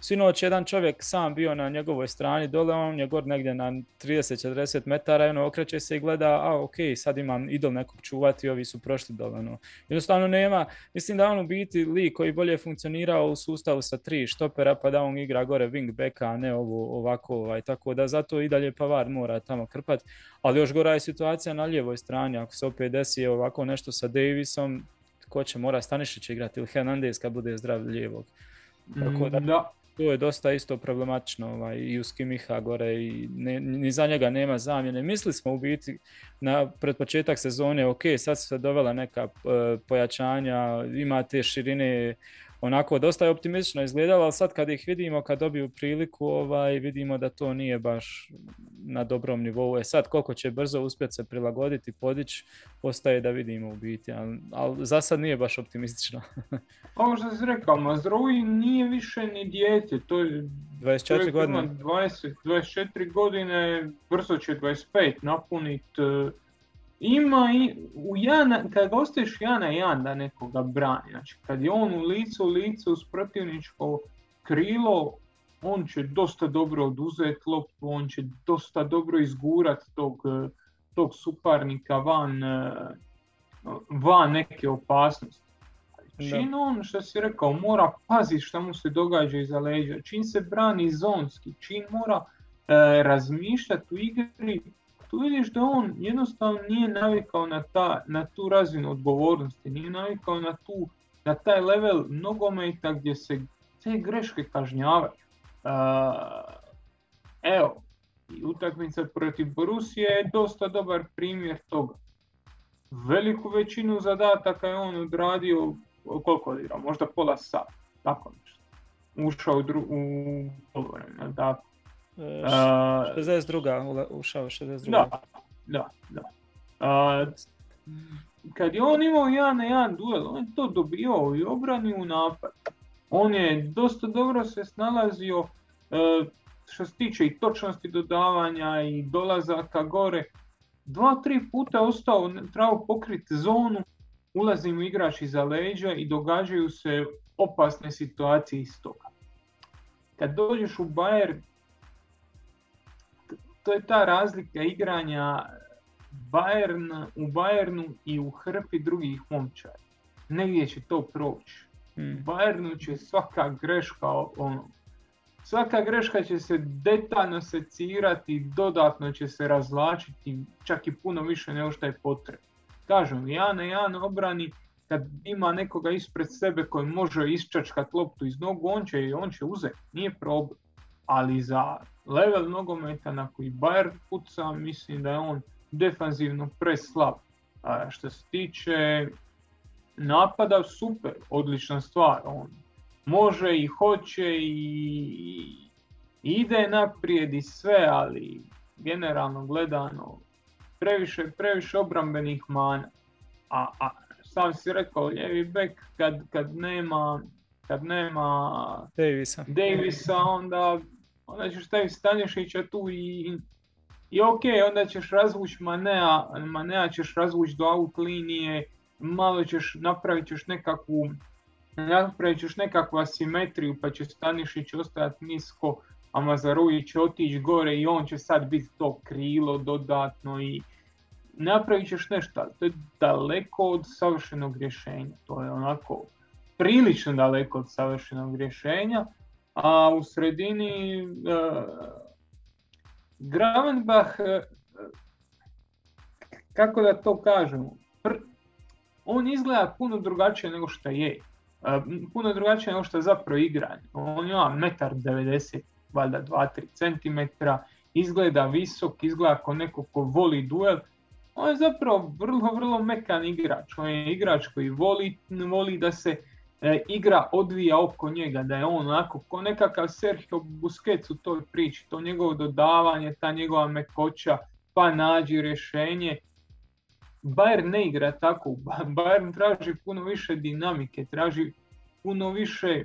Sinoć jedan čovjek sam bio na njegovoj strani dole, on je god negdje na 30-40 metara ono okreće se i gleda, a ok, sad imam idol nekog čuvati, ovi su prošli dole. Ono. Jednostavno nema, mislim da on u biti lik koji bolje funkcionirao u sustavu sa tri štopera pa da on igra gore wing backa, a ne ovo ovako, ovaj, tako da zato i dalje Pavard mora tamo krpat. Ali još gora je situacija na lijevoj strani, ako se opet desi ovako nešto sa Davisom, ko će mora Stanišić igrati ili Hernandez kad bude zdrav lijevog. Tako da, mm, da to je dosta isto problematično ovaj, i u Skimiha gore i ne, ni za njega nema zamjene. Mislili smo u biti na pred početak sezone, ok, sad se dovela neka uh, pojačanja, ima te širine onako dosta je optimistično izgledalo, ali sad kad ih vidimo, kad dobiju priliku, ovaj, vidimo da to nije baš na dobrom nivou. E sad, koliko će brzo uspjeti se prilagoditi, podići, ostaje da vidimo u biti, ali, ali za sad nije baš optimistično. Ovo što si rekao, Mazrovi nije više ni dijete, to je 24 godine. 20, 24 godine, brzo će 25 napuniti ima i u jedan, kad ga ostaviš jedan na jedan da nekoga brani, znači kad je on u licu u licu uz protivničko krilo, on će dosta dobro oduzeti loptu, on će dosta dobro izgurat tog, tog suparnika van, van neke opasnosti. Čin on, što si rekao, mora paziti što mu se događa iza leđa, čim se brani zonski, čin mora e, razmišljati u igri tu vidiš da on jednostavno nije navikao na, ta, na tu razinu odgovornosti, nije navikao na, tu, na taj level nogometa gdje se te greške kažnjavaju. Uh, evo, utakmica protiv Borusije je dosta dobar primjer toga. Veliku većinu zadataka je on odradio, koliko odigrao, možda pola sata, tako nešto. Ušao u, dru, u tako. 62. ušao 62. Da, da, da. kad je on imao jedan na jedan duel, on je to dobio i obrani u napad. On je dosta dobro se snalazio e, što se tiče i točnosti dodavanja i dolazaka gore. Dva, tri puta ostao, trebao pokriti zonu, ulazi mu igrač iza leđa i događaju se opasne situacije iz toga. Kad dođeš u Bayer, to je ta razlika igranja Bayern, u Bayernu i u hrpi drugih momčara. Negdje će to proći. Hmm. U Bayernu će svaka greška ono, svaka greška će se detaljno secirati, dodatno će se razlačiti, čak i puno više nego što je potrebno. Kažem, ja na jedan obrani, kad ima nekoga ispred sebe koji može isčačkat loptu iz nogu, on će, on će uzeti, nije problem. Ali za level nogometa na koji Bayern puca, mislim da je on defanzivno preslab. A što se tiče napada, super, odlična stvar. On može i hoće i, ide naprijed i sve, ali generalno gledano previše, previše obrambenih mana. A, a sam si rekao, lijevi bek kad, kad nema kad nema Davisa, Davisa onda, onda ćeš staviti Stanišića tu i, i ok, onda ćeš razvući Manea, Manea ćeš razvući do out linije, malo ćeš, napravit ćeš nekakvu napravit ćeš nekakvu asimetriju pa će Stanišić ostajati nisko, a Mazarujić će otići gore i on će sad biti to krilo dodatno i napravit ćeš nešto, to je daleko od savršenog rješenja, to je onako prilično daleko od savršenog rješenja, a u sredini uh, Gravenbach, uh, kako da to kažemo, on izgleda puno drugačije nego što je. Uh, puno drugačije nego što je zapravo igranje. On ima metar 90, valjda 2-3 cm, izgleda visok, izgleda kao neko ko voli duel. On je zapravo vrlo, vrlo mekan igrač. On je igrač koji voli, voli da se e, igra odvija oko njega, da je on onako ko nekakav Sergio Busquets u toj priči, to njegovo dodavanje, ta njegova mekoća, pa nađi rješenje. Bayern ne igra tako, Bayern traži puno više dinamike, traži puno više,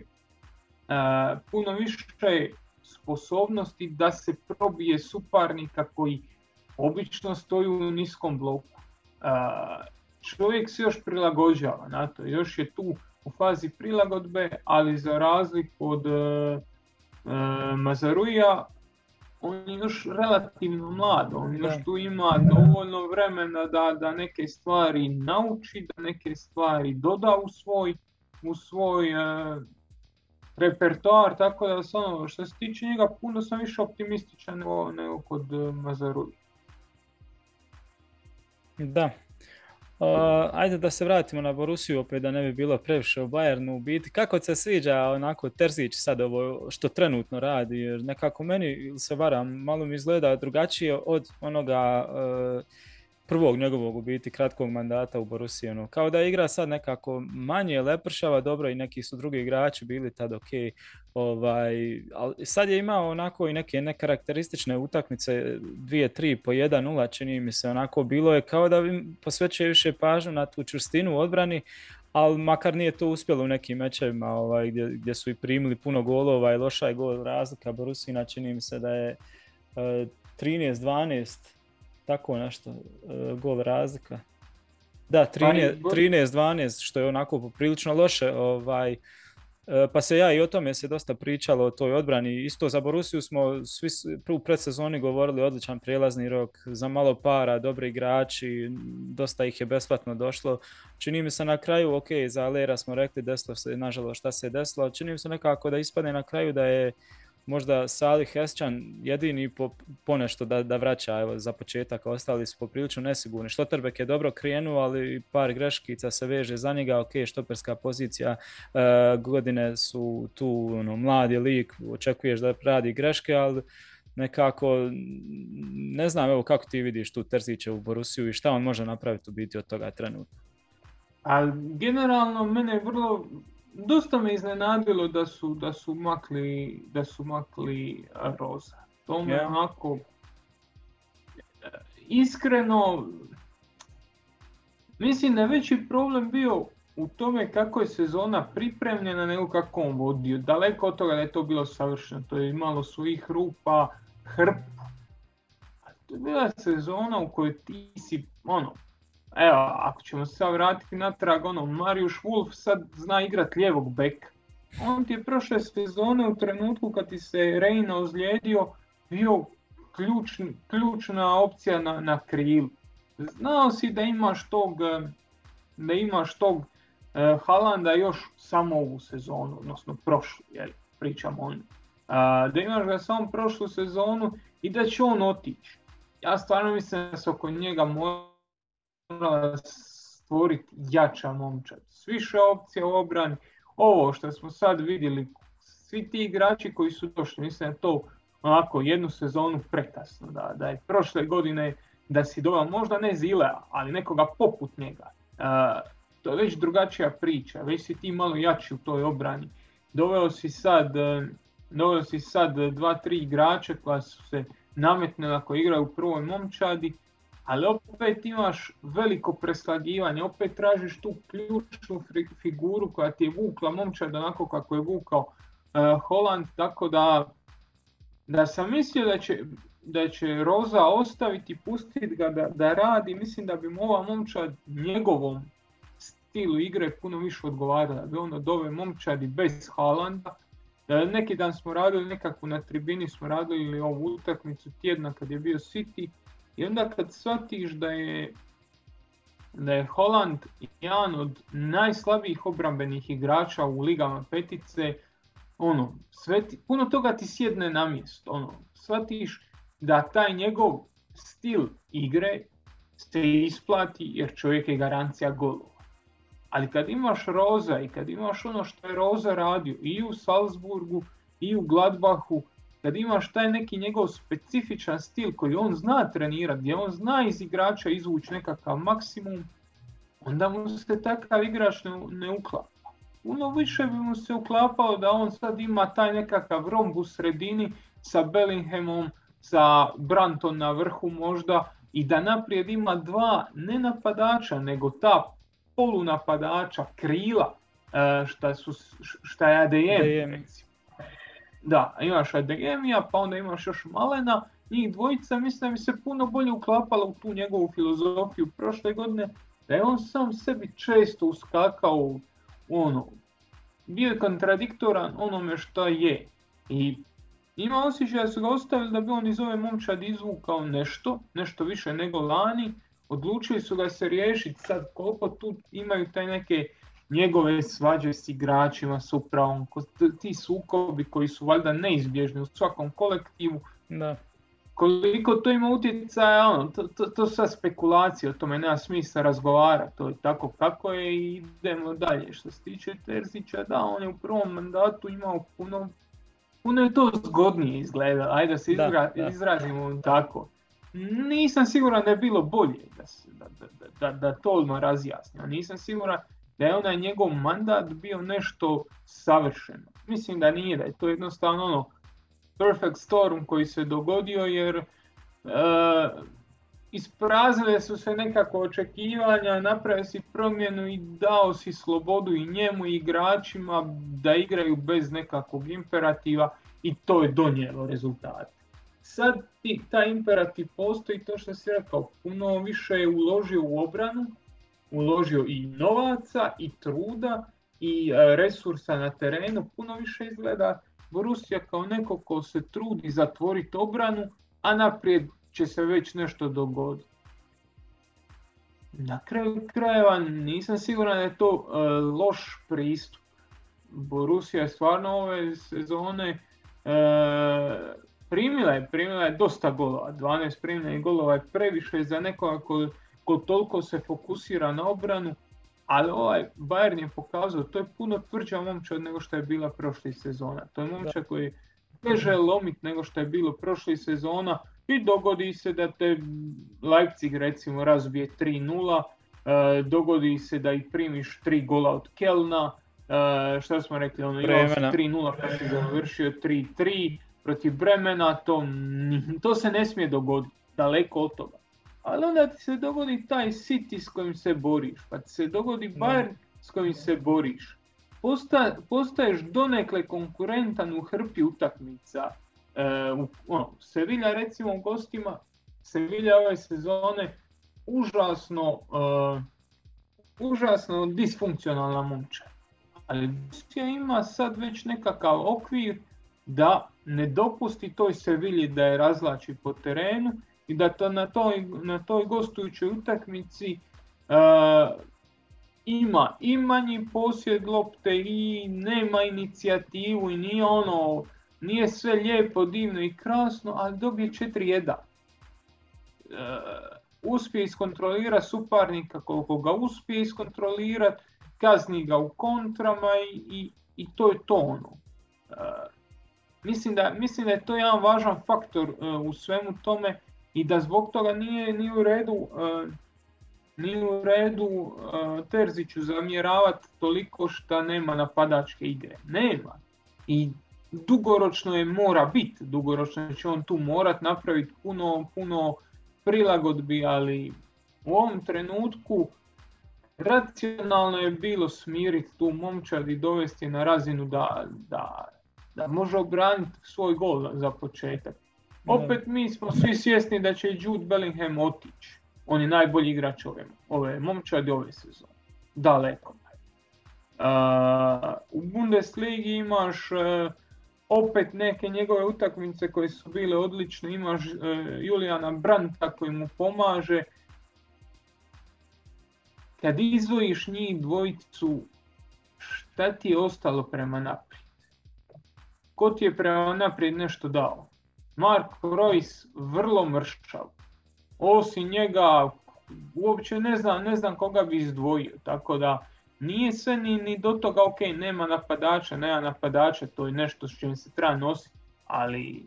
uh, puno više sposobnosti da se probije suparnika koji obično stoji u niskom bloku. Uh, čovjek se još prilagođava na to, još je tu u fazi prilagodbe, ali za razliku od uh, Mazaruja, on je još relativno mlad, on još tu ima dovoljno vremena da, da neke stvari nauči, da neke stvari doda u svoj, u svoj uh, repertoar, tako da ono, što se tiče njega puno sam više optimističan nego, nego kod Mazaruja. Da, Uh, ajde da se vratimo na Borusiju opet da ne bi bilo previše u Bayernu u biti. Kako se sviđa onako Terzić sad ovo što trenutno radi? Jer nekako meni se varam, malo mi izgleda drugačije od onoga uh, prvog njegovog u biti kratkog mandata u Borusiji. Ono. Kao da igra sad nekako manje lepršava, dobro i neki su drugi igrači bili tad ok. Ovaj, ali sad je imao onako i neke nekarakteristične utakmice, dvije, tri po 1-0 čini mi se onako bilo je kao da posvećuje više pažnju na tu čvrstinu u odbrani, ali makar nije to uspjelo u nekim mečevima ovaj, gdje, gdje su i primili puno golova i loša je gol razlika Borusina, čini mi se da je uh, 13-12 tako nešto, uh, gol razlika. Da, 13-12, što je onako poprilično loše. Ovaj, e, pa se ja i o tome se dosta pričalo o toj odbrani. Isto za Borusiju smo svi u predsezoni govorili odličan prijelazni rok, za malo para, dobri igrači, dosta ih je besplatno došlo. Čini mi se na kraju, ok, za Lera smo rekli desilo se, nažalost, šta se je desilo, čini mi se nekako da ispadne na kraju da je možda Salih Hesčan jedini po, ponešto da, da vraća evo, za početak, ostali su poprilično nesigurni. Štoterbek je dobro krenuo, ali par greškica se veže za njega, ok, štoperska pozicija, e, godine su tu ono, mladi lik, očekuješ da radi greške, ali nekako, ne znam evo kako ti vidiš tu Terzića u Borusiju i šta on može napraviti u biti od toga trenutka. Generalno mene je vrlo dosta me iznenadilo da su, da su makli, da su makli Roza. To me yeah. onako iskreno mislim da je veći problem bio u tome kako je sezona pripremljena nego kako on vodio. Daleko od toga da je to bilo savršeno. To je imalo svojih rupa, hrpu. To je bila sezona u kojoj ti si ono, evo, ako ćemo se sad vratiti natrag, ono, Marius Wolf sad zna igrat lijevog beka. On ti je prošle sezone u trenutku kad ti se Reina ozlijedio bio ključ, ključna opcija na, na krilu. Znao si da imaš tog, da imaš tog e, Halanda još samo ovu sezonu, odnosno prošlu, jel, pričamo o da imaš ga samo prošlu sezonu i da će on otići. Ja stvarno mislim da se oko njega mora stvoriti jača momčad. S više opcija u obrani. Ovo što smo sad vidjeli, svi ti igrači koji su došli, mislim da to onako jednu sezonu prekasno, da, da je prošle godine da si doveo možda ne Zilea, ali nekoga poput njega. Uh, to je već drugačija priča, već si ti malo jači u toj obrani. Doveo si sad, doveo si sad dva, tri igrača koja su se nametnula koji igraju u prvoj momčadi, ali opet imaš veliko preslagivanje, opet tražiš tu ključnu figuru koja ti je vukla momčad onako kako je vukao uh, Holland, tako da, da sam mislio da će, da će Roza ostaviti, pustiti ga da, da radi, mislim da bi mu ova momčad njegovom stilu igre puno više odgovarala, da bi on od ove momčadi bez Halanda, neki dan smo radili nekakvu na tribini smo radili ovu utakmicu tjedna kad je bio City i onda kad shvatiš da je da je Holland jedan od najslabijih obrambenih igrača u ligama petice, ono, sve puno toga ti sjedne na mjesto, ono, shvatiš da taj njegov stil igre se isplati jer čovjek je garancija golova. Ali kad imaš Roza i kad imaš ono što je Roza radio i u Salzburgu i u Gladbachu, kad imaš taj neki njegov specifičan stil koji on zna trenirati, gdje on zna iz igrača izvući nekakav maksimum, onda mu se takav igrač ne, ne uklapa. Puno više bi mu se uklapao da on sad ima taj nekakav romb u sredini sa Bellinghamom, sa Branton na vrhu možda i da naprijed ima dva ne napadača nego ta polunapadača, krila, e, šta, su, šta je ADM. Da, imaš Ademija, pa onda imaš još Malena, njih dvojica mislim da bi se puno bolje uklapalo u tu njegovu filozofiju prošle godine, da je on sam sebi često uskakao ono, bio je kontradiktoran onome što je. I ima osjećaj da su ga ostavili da bi on iz ove momčad izvukao nešto, nešto više nego lani, odlučili su ga se riješiti sad koliko tu imaju taj neke njegove svađe s igračima, s upravom, ti sukobi koji su valjda neizbježni u svakom kolektivu. Da. Koliko to ima utjecaja, ono, to, to, to sve spekulacije, o tome nema smisla razgovarati, to je tako kako je i idemo dalje. Što se tiče Terzića, da, on je u prvom mandatu imao puno, puno je to zgodnije izgleda, ajde da se izrazimo tako nisam siguran da je bilo bolje da, se, da, da, da, to odmah razjasnio. Nisam siguran da je onaj njegov mandat bio nešto savršeno. Mislim da nije, da je to jednostavno ono perfect storm koji se dogodio jer uh, ispraznile su se nekako očekivanja, napravio si promjenu i dao si slobodu i njemu i igračima da igraju bez nekakvog imperativa i to je donijelo rezultate. Sad ti, taj imperativ postoji, to što si rekao, puno više je uložio u obranu, uložio i novaca, i truda, i e, resursa na terenu, puno više izgleda Borussia kao neko ko se trudi zatvoriti obranu, a naprijed će se već nešto dogoditi. Na kraju krajeva nisam siguran da je to e, loš pristup. Borussia je stvarno ove sezone e, primila je, primila je dosta golova, 12 primljenih golova je previše za nekoga ko, ko toliko se fokusira na obranu, ali ovaj Bayern je pokazao, to je puno tvrđa momčad nego što je bila prošli sezona. To je momčad koji teže lomit nego što je bilo prošli sezona i dogodi se da te Leipzig recimo razbije 3-0, e, dogodi se da ih primiš 3 gola od Kelna, e, šta smo rekli, ono 3-0 kad si završio 3-3, protiv Bremena, to, to se ne smije dogoditi, daleko od toga. Ali onda ti se dogodi taj City s kojim se boriš, pa ti se dogodi Bayern s kojim se boriš. Posta, postaješ donekle konkurentan u hrpi utakmica. E, u, ono, Sevilla recimo u gostima, Sevilla ove sezone užasno, uh, užasno disfunkcionalna momča. Ali ima sad već nekakav okvir da ne dopusti toj Sevilji da je razlači po terenu i da to na, toj, na toj gostujućoj utakmici uh, ima i manji posjed lopte i nema inicijativu i nije ono, nije sve lijepo, divno i krasno, ali dobije 4-1. Uh, uspije iskontrolirati suparnika koliko ga uspije iskontrolirati, kazni ga u kontrama i, i, i to je to ono. Uh, Mislim da, mislim da je to jedan važan faktor uh, u svemu tome i da zbog toga nije, nije u redu uh, nije u redu uh, Terziću zamjeravati toliko što nema napadačke igre. Nema. I dugoročno je mora biti. Dugoročno će on tu morat napraviti puno, puno prilagodbi, ali u ovom trenutku racionalno je bilo smiriti tu momčad i dovesti na razinu da, da, da može obraniti svoj gol za početak. Opet mi smo svi svjesni da će Jude Bellingham otići. On je najbolji igrač ove, ove momčadi ove sezone. Daleko. Uh, u Bundesligi imaš uh, opet neke njegove utakmice koje su bile odlične. Imaš uh, Julijana Branta koji mu pomaže. Kad izvojiš njih dvojicu, šta ti je ostalo prema naprijed? Ko ti je prema naprijed nešto dao? Mark Royce vrlo mršav. Osim njega uopće ne znam, ne znam koga bi izdvojio. Tako da nije sve ni, ni do toga ok, nema napadača, nema napadača, to je nešto s čim se treba nositi, ali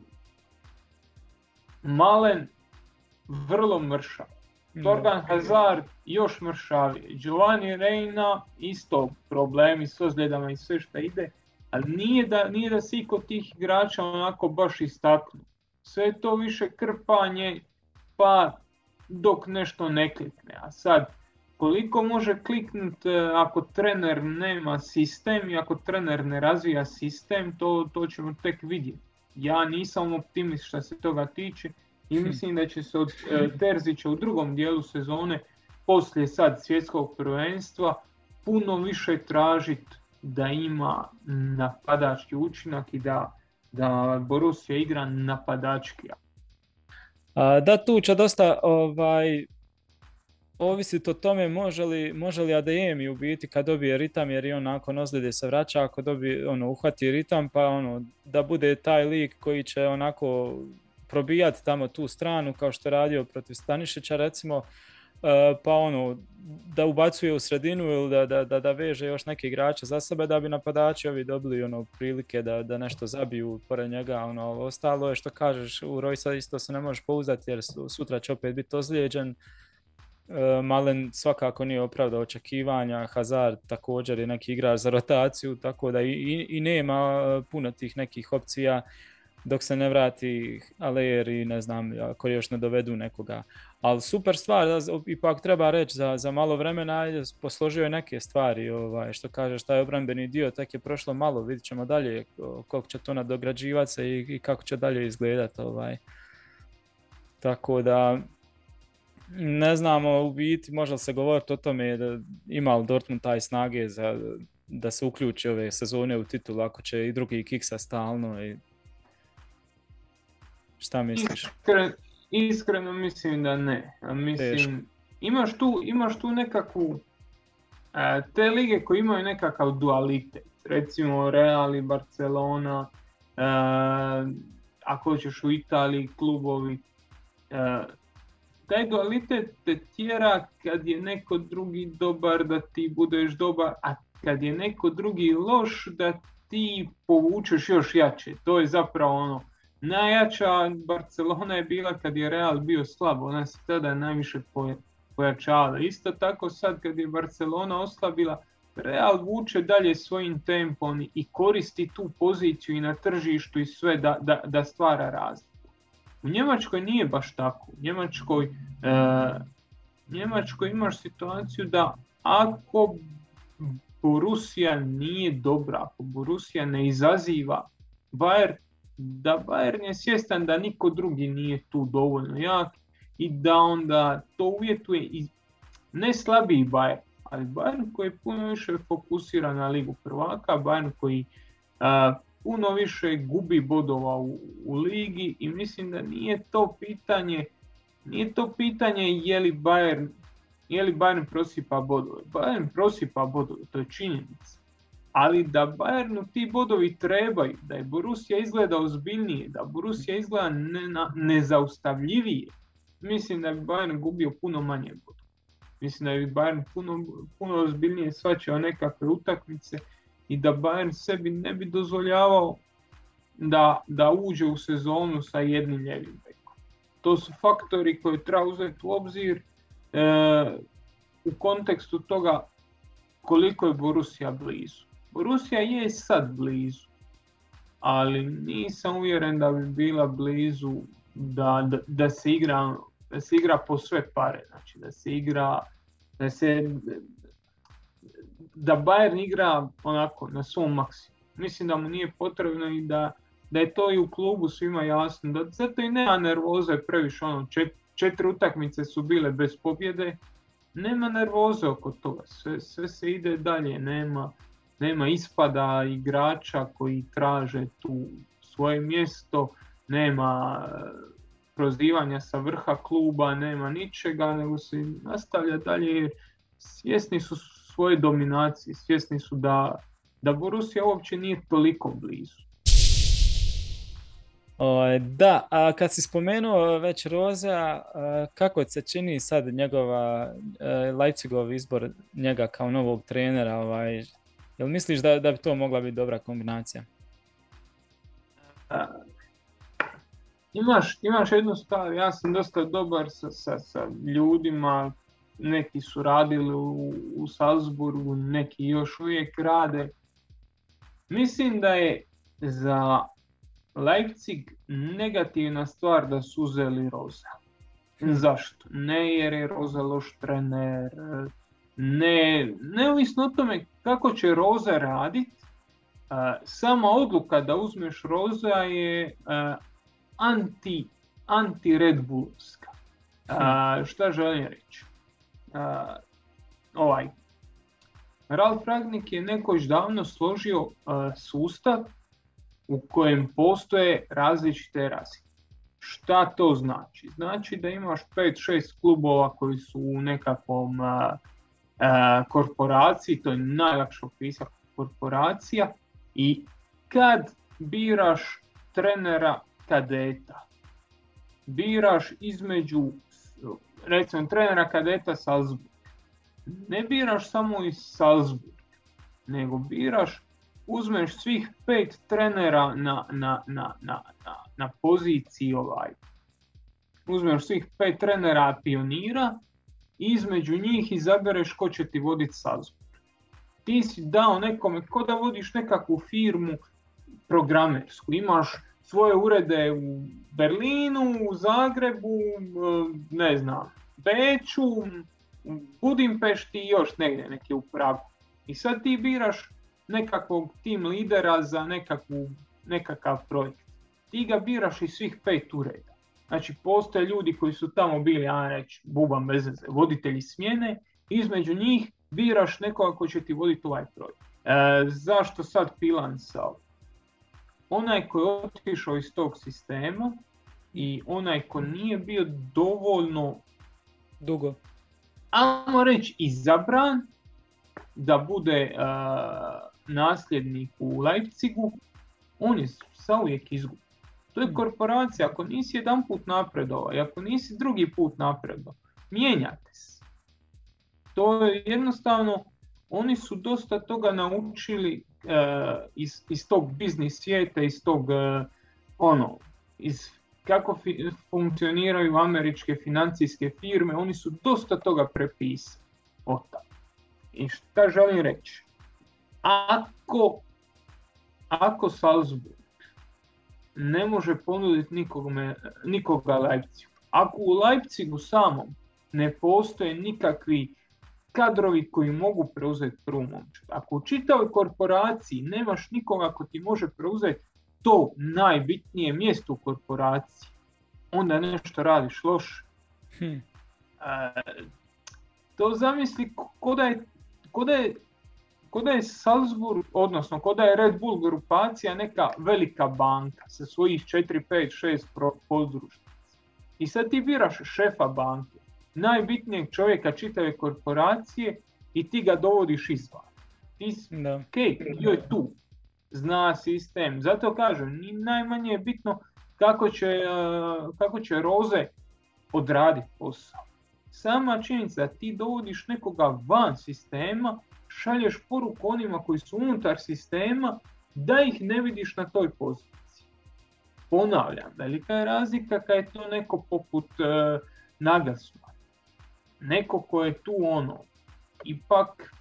Malen vrlo mršav. Torgan Hazard još mršavije. Giovanni Reina isto problemi s ozljedama i sve što ide. Ali nije da, nije da si kod tih igrača onako baš istaknu. Sve to više krpanje pa dok nešto ne klikne. A sad, koliko može kliknuti e, ako trener nema sistem i ako trener ne razvija sistem, to, to ćemo tek vidjeti. Ja nisam optimist što se toga tiče i hm. mislim da će se od e, Terzića u drugom dijelu sezone, poslije sad svjetskog prvenstva, puno više tražiti da ima napadački učinak i da, da Borussia igra napadački. Da, tu će dosta ovaj, ovisiti o tome može li, može li Adeyemi u biti kad dobije ritam jer i on nakon ozljede se vraća ako dobije, ono, uhvati ritam pa ono, da bude taj lik koji će onako probijati tamo tu stranu kao što je radio protiv Stanišića recimo pa ono da ubacuje u sredinu ili da, da, da, da veže još neke igrače za sebe da bi napadači ovi dobili ono prilike da, da nešto zabiju pored njega ono ostalo je što kažeš u Rojsa isto se ne možeš pouzati jer sutra će opet biti ozlijeđen E, Malen svakako nije opravdao očekivanja, Hazard također je neki igrač za rotaciju, tako da i, i nema e, puno tih nekih opcija dok se ne vrati Alejer i ne znam, ako još ne dovedu nekoga. Ali super stvar, ipak treba reći, za, za malo vremena posložio je neke stvari, ovaj, što kaže šta je obrambeni dio, tek je prošlo malo, vidit ćemo dalje koliko će to nadograđivati se i, i kako će dalje izgledati. Ovaj. Tako da, ne znamo u biti, možda se govoriti o tome da ima li Dortmund taj snage za, da se uključi ove sezone u titulu ako će i drugi kiksa stalno i šta misliš? Iskreno mislim da ne. Mislim, imaš tu, imaš tu nekakvu e, te lige koje imaju nekakav dualitet. Recimo Real i Barcelona, e, ako hoćeš u Italiji klubovi, e, taj dualitet te tjera kad je neko drugi dobar da ti budeš dobar, a kad je neko drugi loš da ti povučeš još jače. To je zapravo ono, najjača Barcelona je bila kad je Real bio slab, ona se tada najviše pojačala. Isto tako sad kad je Barcelona oslabila, Real vuče dalje svojim tempom i koristi tu poziciju i na tržištu i sve da, da, da stvara razliku. U Njemačkoj nije baš tako. U Njemačkoj, e, Njemačkoj imaš situaciju da ako Borussia nije dobra, ako Borussia ne izaziva Bayern, da Bayern je svjestan da niko drugi nije tu dovoljno jak i da onda to uvjetuje i ne slabiji Bayern, ali Bayern koji je puno više fokusira na ligu prvaka, Bayern koji puno više gubi bodova u, u ligi i mislim da nije to pitanje nije to pitanje je li Bayern je li Bayern prosipa bodove. Bayern prosipa bodove, to je činjenica. Ali da Bayernu ti bodovi trebaju, da je Borussia izgleda ozbiljnije, da Borussia izgleda ne, nezaustavljivije, mislim da bi Bayern gubio puno manje bodova. Mislim da bi Bayern puno, puno ozbiljnije svačao nekakve utakmice i da Bayern sebi ne bi dozvoljavao da, da uđe u sezonu sa jednim ljevim bekom. To su faktori koje treba uzeti u obzir e, u kontekstu toga koliko je Borussia blizu. Borussia je sad blizu, ali nisam uvjeren da bi bila blizu da, da, da se igra da se igra po sve pare, znači da se igra, da se, da Bayern igra onako na svom maksimu. Mislim da mu nije potrebno i da, da je to i u klubu svima jasno, da zato i nema nervoze previše, ono, četiri utakmice su bile bez pobjede, nema nervoze oko toga, sve, sve se ide dalje, nema, nema ispada igrača koji traže tu svoje mjesto, nema e, prozivanja sa vrha kluba, nema ničega, nego se nastavlja dalje jer svjesni su svoje dominacije, svjesni su da, da Borussia uopće nije toliko blizu. Da, a kad si spomenuo već Roza, kako se čini sad njegova e, Leipzigov izbor njega kao novog trenera? Ovaj, jel misliš da, da bi to mogla biti dobra kombinacija? Imaš, imaš jednu stvar, ja sam dosta dobar sa, sa, sa ljudima, neki su radili u, u Salzburgu, neki još uvijek rade. Mislim da je za Leipzig negativna stvar da su uzeli Roza. Hm. Zašto? Ne jer je Roza loš trener, ne, neovisno o tome kako će Roza radit, sama odluka da uzmeš Roza je anti, anti Red Bullska. Hm. Šta želim reći? Ovaj, Ralf Ragnik je nekoć davno složio sustav u kojem postoje različite razine. Šta to znači? Znači da imaš 5-6 klubova koji su u nekakvom korporaciji, to je najlakše opisati korporacija. I kad biraš trenera kadeta, biraš između recimo trenera kadeta Salzburg, ne biraš samo iz Salzburg, nego biraš uzmeš svih pet trenera na, na, na, na, na poziciji ovaj, uzmeš svih pet trenera pionira između njih izabereš ko će ti voditi Salzburg. Ti si dao nekome, ko da vodiš nekakvu firmu programersku, imaš svoje urede u Berlinu, u Zagrebu, ne znam, Beču, Budimpešti i još negdje neke u Pragu. I sad ti biraš nekakvog tim lidera za nekakvu, nekakav projekt. Ti ga biraš iz svih pet ureda. Znači postoje ljudi koji su tamo bili, ja reći, bubam bez voditelji smjene, između njih biraš nekoga koji će ti voditi ovaj projekt. E, zašto sad Pilansao? Onaj koji je otišao iz tog sistema i onaj ko nije bio dovoljno dugo, ajmo reći izabran da bude nasljednik u Leipzigu, on je uvijek izgubljen. To je hmm. korporacija, ako nisi jedan put napredovao i ako nisi drugi put napredovao, mijenjate se. To je jednostavno, oni su dosta toga naučili uh, iz, iz tog biznis svijeta, iz tog, uh, ono, iz kako funkcioniraju američke financijske firme, oni su dosta toga prepisali. I šta želim reći? ako, ako Salzburg ne može ponuditi nikome, nikoga Leipzigu, ako u Leipzigu samom ne postoje nikakvi kadrovi koji mogu preuzeti prvu momčad, ako u čitavoj korporaciji nemaš nikoga ko ti može preuzeti to najbitnije mjesto u korporaciji, onda nešto radiš loše. Hm. E, to zamisli ko da je, ko da je kod je Salzburg, odnosno kod je Red Bull grupacija neka velika banka sa svojih 4, 5, 6 podružnica. I sad ti biraš šefa banke, najbitnijeg čovjeka čitave korporacije i ti ga dovodiš izvan. Ti si, da. ok, je tu, zna sistem. Zato kažem, ni najmanje je bitno kako će, eh, kako će Roze odraditi posao. Sama činjenica da ti dovodiš nekoga van sistema šalješ poruku onima koji su unutar sistema da ih ne vidiš na toj poziciji. Ponavljam, velika je razlika kad je to neko poput e, Nagasma. Neko ko je tu ono, ipak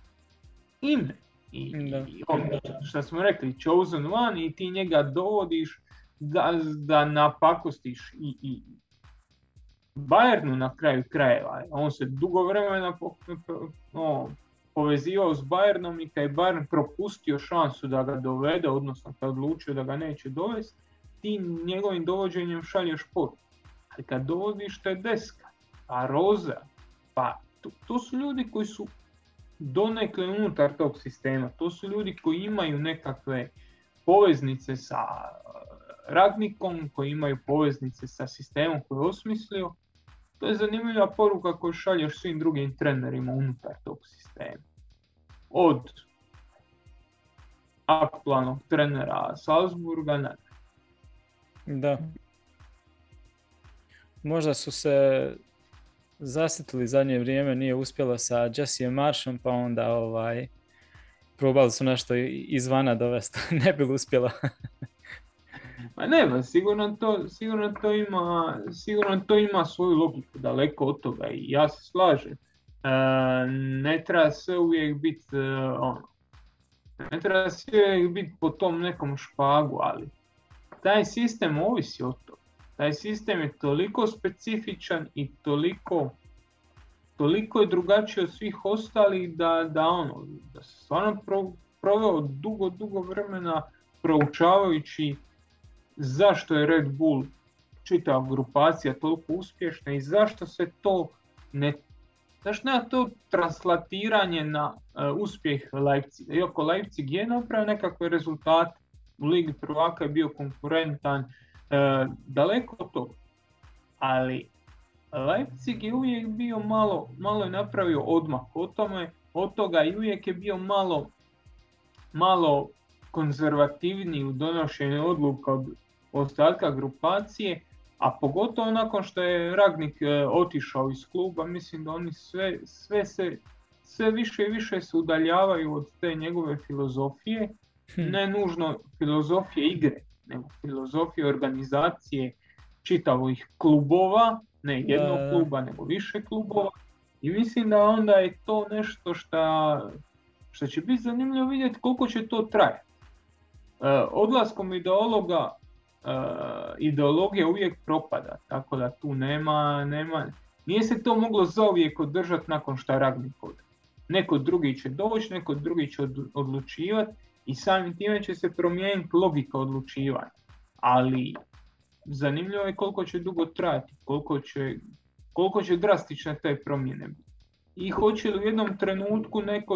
ime. I, i ono što smo rekli, chosen one i ti njega dovodiš da, da napakostiš i, i Bayernu na kraju krajeva. On se dugo vremena povezivao s Bayernom i kad je Bayern propustio šansu da ga dovede, odnosno kad odlučio da ga neće dovesti, ti njegovim dovođenjem šalješ poruku. Ali kad dovodiš te deska, pa Roza, pa to, to su ljudi koji su donekle unutar tog sistema. To su ljudi koji imaju nekakve poveznice sa eh, radnikom, koji imaju poveznice sa sistemom koji je osmislio. To je zanimljiva poruka koju šalješ svim drugim trenerima unutar tog sistema. Od aktualnog trenera Salzburga ne. Da. Možda su se zasjetili zadnje vrijeme, nije uspjelo sa Jesse Marshom, pa onda ovaj, probali su nešto izvana dovesti, ne bi uspjelo. Ma ne, sigurno to, sigurno to ima, sigurno to ima svoju logiku daleko od toga i ja se slažem. E, ne treba se uvijek biti e, ono, ne treba se uvijek biti po tom nekom špagu, ali taj sistem ovisi o to. Taj sistem je toliko specifičan i toliko toliko je drugačiji od svih ostalih da, da ono, da se stvarno proveo dugo, dugo vremena proučavajući zašto je Red Bull čitava grupacija toliko uspješna i zašto se to ne Zašto nema to translatiranje na uh, uspjeh Leipziga? Iako Leipzig je napravio nekakve rezultate, u Ligi prvaka je bio konkurentan, uh, daleko od toga. Ali Leipzig je uvijek bio malo, malo je napravio odmak od tome, od toga i uvijek je bio malo, malo konzervativniji u donošenju odluka od ostatka grupacije, a pogotovo nakon što je Ragnik e, otišao iz kluba, mislim da oni sve, sve, se, sve više i više se udaljavaju od te njegove filozofije, hm. ne nužno filozofije igre, nego filozofije organizacije čitavih klubova, ne jednog kluba, nego više klubova. I mislim da onda je to nešto što će biti zanimljivo vidjeti koliko će to trajati. E, odlaskom ideologa ideologija uvijek propada, tako da tu nema, nema, nije se to moglo zauvijek održati nakon što Ragnik ode. Neko drugi će doći, neko drugi će odlučivati i samim time će se promijeniti logika odlučivanja. Ali zanimljivo je koliko će dugo trajati, koliko će, koliko će drastične te promjene biti. I hoće li u jednom trenutku neko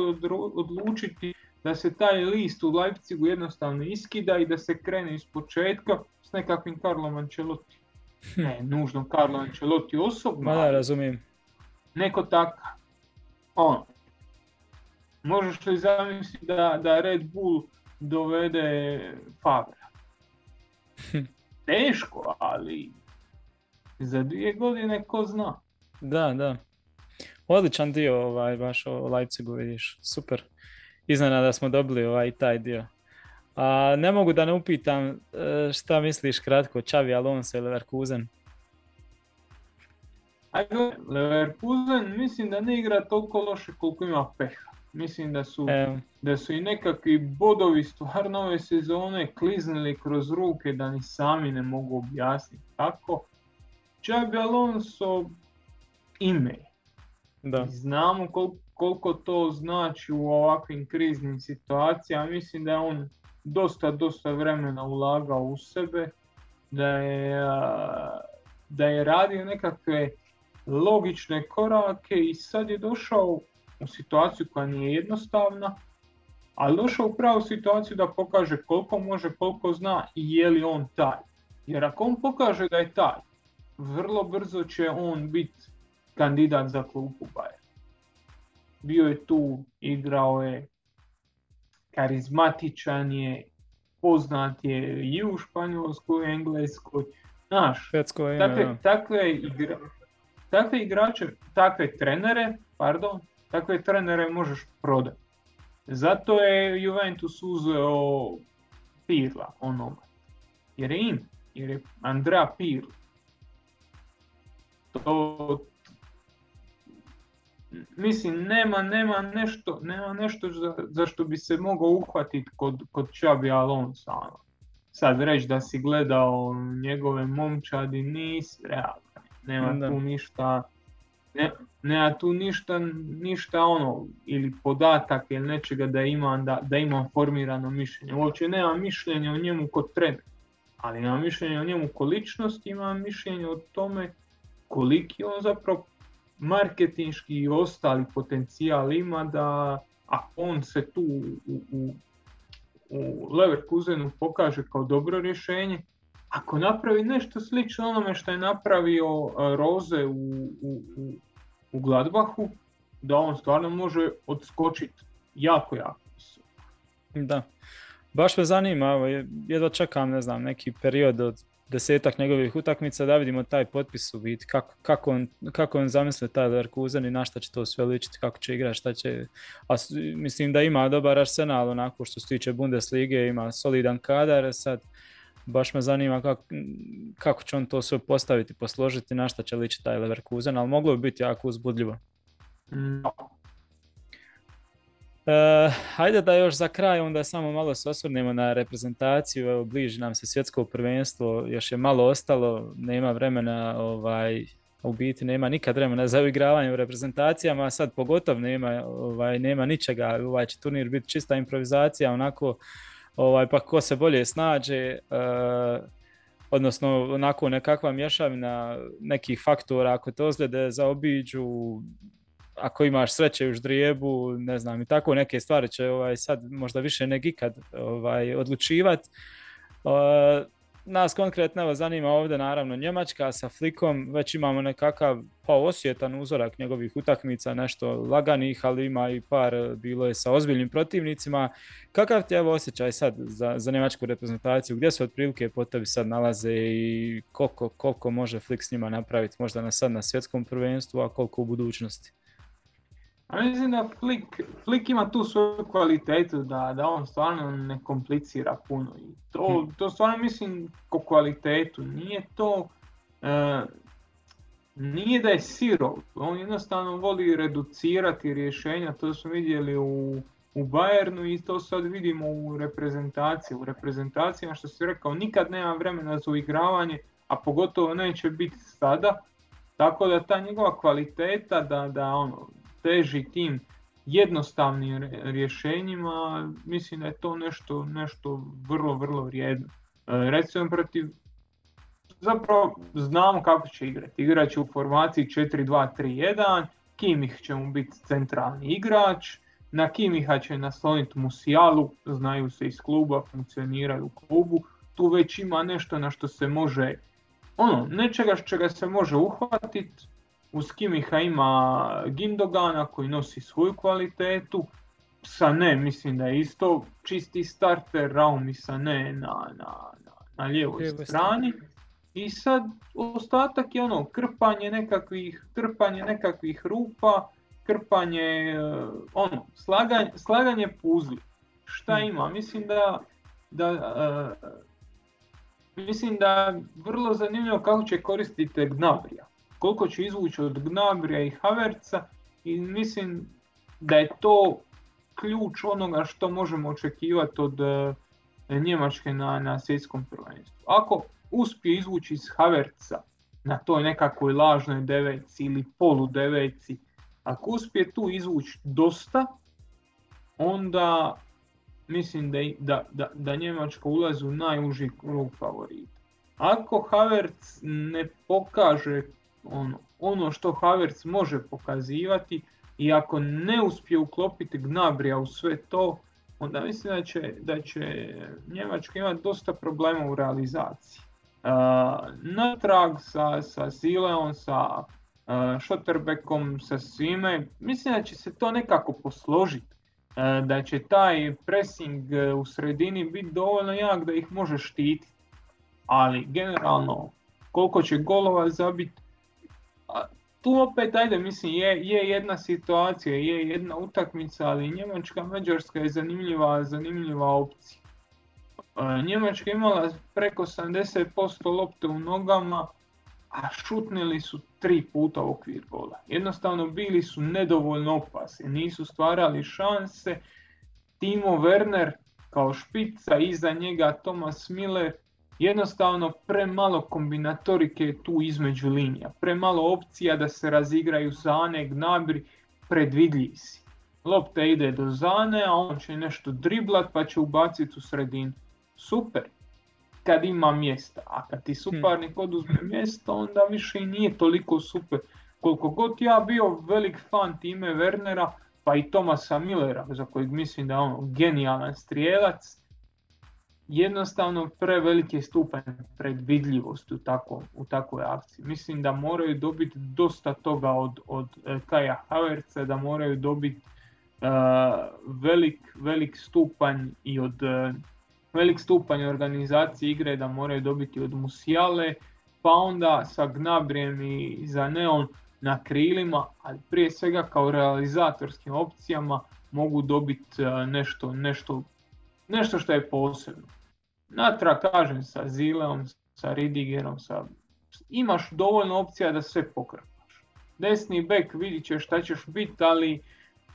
odlučiti da se taj list u Leipzigu jednostavno iskida i da se krene iz početka s nekakvim Karlom Ancelotti. Hm. Ne, nužno Karlo Ancelotti osobno. Ma da, razumijem. Neko takav. On. Možeš li zamisliti da, da Red Bull dovede Fabra? Hm teško, ali za dvije godine ko zna. Da, da. Odličan dio ovaj, baš o Leipzigu vidiš. Super. Da smo dobili ovaj taj dio. A ne mogu da ne upitam e, šta misliš kratko, Čavi Alonso i Leverkusen? Leverkusen mislim da ne igra toliko loše koliko ima peha. Mislim da su, da su i nekakvi bodovi stvarno ove sezone kliznili kroz ruke da ni sami ne mogu objasniti kako. Čabi Alonso ime. Da. Znamo koliko, to znači u ovakvim kriznim situacijama. Mislim da je on dosta, dosta vremena ulagao u sebe. Da je, da je radio nekakve logične korake i sad je došao u situaciju koja nije jednostavna, ali došao u pravu situaciju da pokaže koliko može, koliko zna i je li on taj. Jer ako on pokaže da je taj, vrlo brzo će on biti kandidat za klubu Bayern. Bio je tu, igrao je, karizmatičan je, poznat je i u Španjolskoj, i Engleskoj. Znaš, takve, takve, igra, takve igrače, takve trenere, pardon, takve trenere možeš prodati. Zato je Juventus uzeo Pirla onoga. Jer je im, jer je Andrea Pirlo. To, mislim, nema, nema nešto, nema nešto za, za što bi se mogao uhvatiti kod, kod Čabi Alonso. Ono. Sad reći da si gledao njegove momčadi, nisi realno. nema tu ništa, ne, nema tu ništa, ništa ono, ili podatak ili nečega da imam, da, da imam formirano mišljenje. Uopće nema mišljenja o njemu kod trener, ali imam mišljenje o njemu količnosti, imam mišljenje o tome koliki on zapravo marketinški i ostali potencijal ima da ako on se tu u, u, u Leverkusenu pokaže kao dobro rješenje, ako napravi nešto slično onome što je napravio e, Roze u, u, u Gladbahu, da on stvarno može odskočiti jako, jako Da. Baš me zanima, jedva čekam, ne znam, neki period od desetak njegovih utakmica da vidimo taj potpis u biti, kako, kako, on, kako on zamisle taj Leverkusen i na šta će to sve ličiti, kako će igrati, šta će... A mislim da ima dobar arsenal onako što se tiče Bundeslige, ima solidan kadar, sad baš me zanima kako, kako će on to sve postaviti, posložiti, na šta će ličiti taj Leverkusen, ali moglo bi biti jako uzbudljivo. Uh, hajde da još za kraj onda samo malo se osvrnemo na reprezentaciju, evo bliži nam se svjetsko prvenstvo, još je malo ostalo, nema vremena, ovaj, u biti nema nikad vremena za uigravanje u reprezentacijama, a sad pogotovo nema, ovaj, nema ničega, ovaj će turnir biti čista improvizacija, onako, ovaj, pa ko se bolje snađe, uh, odnosno onako nekakva mješavina nekih faktora, ako te ozljede zaobiđu, ako imaš sreće u ždrijebu, ne znam, i tako neke stvari će ovaj, sad možda više nego ikad ovaj, odlučivati. nas konkretno zanima ovdje naravno Njemačka sa Flikom, već imamo nekakav pa osjetan uzorak njegovih utakmica, nešto laganih, ali ima i par, bilo je sa ozbiljnim protivnicima. Kakav ti je osjećaj sad za, za njemačku reprezentaciju, gdje se otprilike po tebi sad nalaze i koliko, koliko može Flik s njima napraviti, možda na sad na svjetskom prvenstvu, a koliko u budućnosti? A mislim da Flick, Flick ima tu svoju kvalitetu da, da on stvarno ne komplicira puno. I to, hm. to stvarno mislim ko kvalitetu. Nije to... E, nije da je sirov, on jednostavno voli reducirati rješenja, to smo vidjeli u, u Bayernu i to sad vidimo u reprezentaciji. U reprezentacijama što si rekao, nikad nema vremena za uigravanje, a pogotovo neće biti sada. Tako da ta njegova kvaliteta da, da ono, teži tim jednostavnim rješenjima, mislim da je to nešto, nešto vrlo, vrlo vrijedno. E, recimo protiv, zapravo znamo kako će igrati. Igrat će u formaciji 4-2-3-1, Kimih će mu biti centralni igrač, na Kimiha će nasloniti Musijalu, znaju se iz kluba, funkcioniraju u klubu, tu već ima nešto na što se može, ono, nečega čega se može uhvatiti, uz Kimiha ima Gindogana koji nosi svoju kvalitetu. ne, mislim da je isto čisti starter, Raum sa ne na, na, na, na lijevoj strani. I sad ostatak je ono krpanje nekakvih, krpanje nekakvih rupa, krpanje, eh, ono, slaganje, slaganje puzli. Šta hmm. ima? Mislim da, da uh, mislim da vrlo zanimljivo kako će koristiti Gnabrija koliko će izvući od Gnabrija i Haverca i mislim da je to ključ onoga što možemo očekivati od e, Njemačke na, na svjetskom prvenstvu. Ako uspije izvući iz Haverca na toj nekakvoj lažnoj deveci ili polu deveci, ako uspije tu izvući dosta, onda mislim da, da, da, da Njemačka ulazi u najuži krug favorita. Ako Havertz ne pokaže ono, ono što Havertz može pokazivati i ako ne uspije uklopiti Gnabrija u sve to, onda mislim da će, da će Njemačka imati dosta problema u realizaciji. Uh, natrag sa, sa Zileom, sa uh, Schotterbekom, sa svime, mislim da će se to nekako posložiti. Uh, da će taj pressing u sredini biti dovoljno jak da ih može štititi. Ali generalno koliko će golova zabiti, tu opet, ajde, mislim, je, je jedna situacija, je jedna utakmica, ali Njemačka, Mađarska je zanimljiva, zanimljiva opcija. E, Njemačka imala preko 70% lopte u nogama, a šutnili su tri puta u okvir gola. Jednostavno bili su nedovoljno opasni, nisu stvarali šanse. Timo Werner kao špica, iza njega Thomas Miller, Jednostavno premalo kombinatorike tu između linija, premalo opcija da se razigraju Zane, Gnabri, predvidljiv si. Lopta ide do Zane, a on će nešto driblat pa će ubaciti u sredinu. Super, kad ima mjesta, a kad ti suparnik oduzme mjesto onda više i nije toliko super. Koliko god ja bio velik fan time Wernera, pa i Tomasa Millera, za kojeg mislim da je on genijalan strijelac, jednostavno preveliki stupanj predvidljivosti u, tako, u takvoj akciji. Mislim da moraju dobiti dosta toga od, od e, Kaja Haverca, da moraju dobiti uh, velik, velik stupanj i od uh, velik stupanj organizacije igre da moraju dobiti od Musijale, pa onda sa Gnabrijem i za Neon na krilima, ali prije svega kao realizatorskim opcijama mogu dobiti nešto, nešto, nešto što je posebno. Natrag kažem sa Zileom, sa Ridigerom, sa... imaš dovoljno opcija da sve pokrpaš. Desni bek vidit ćeš šta ćeš biti, ali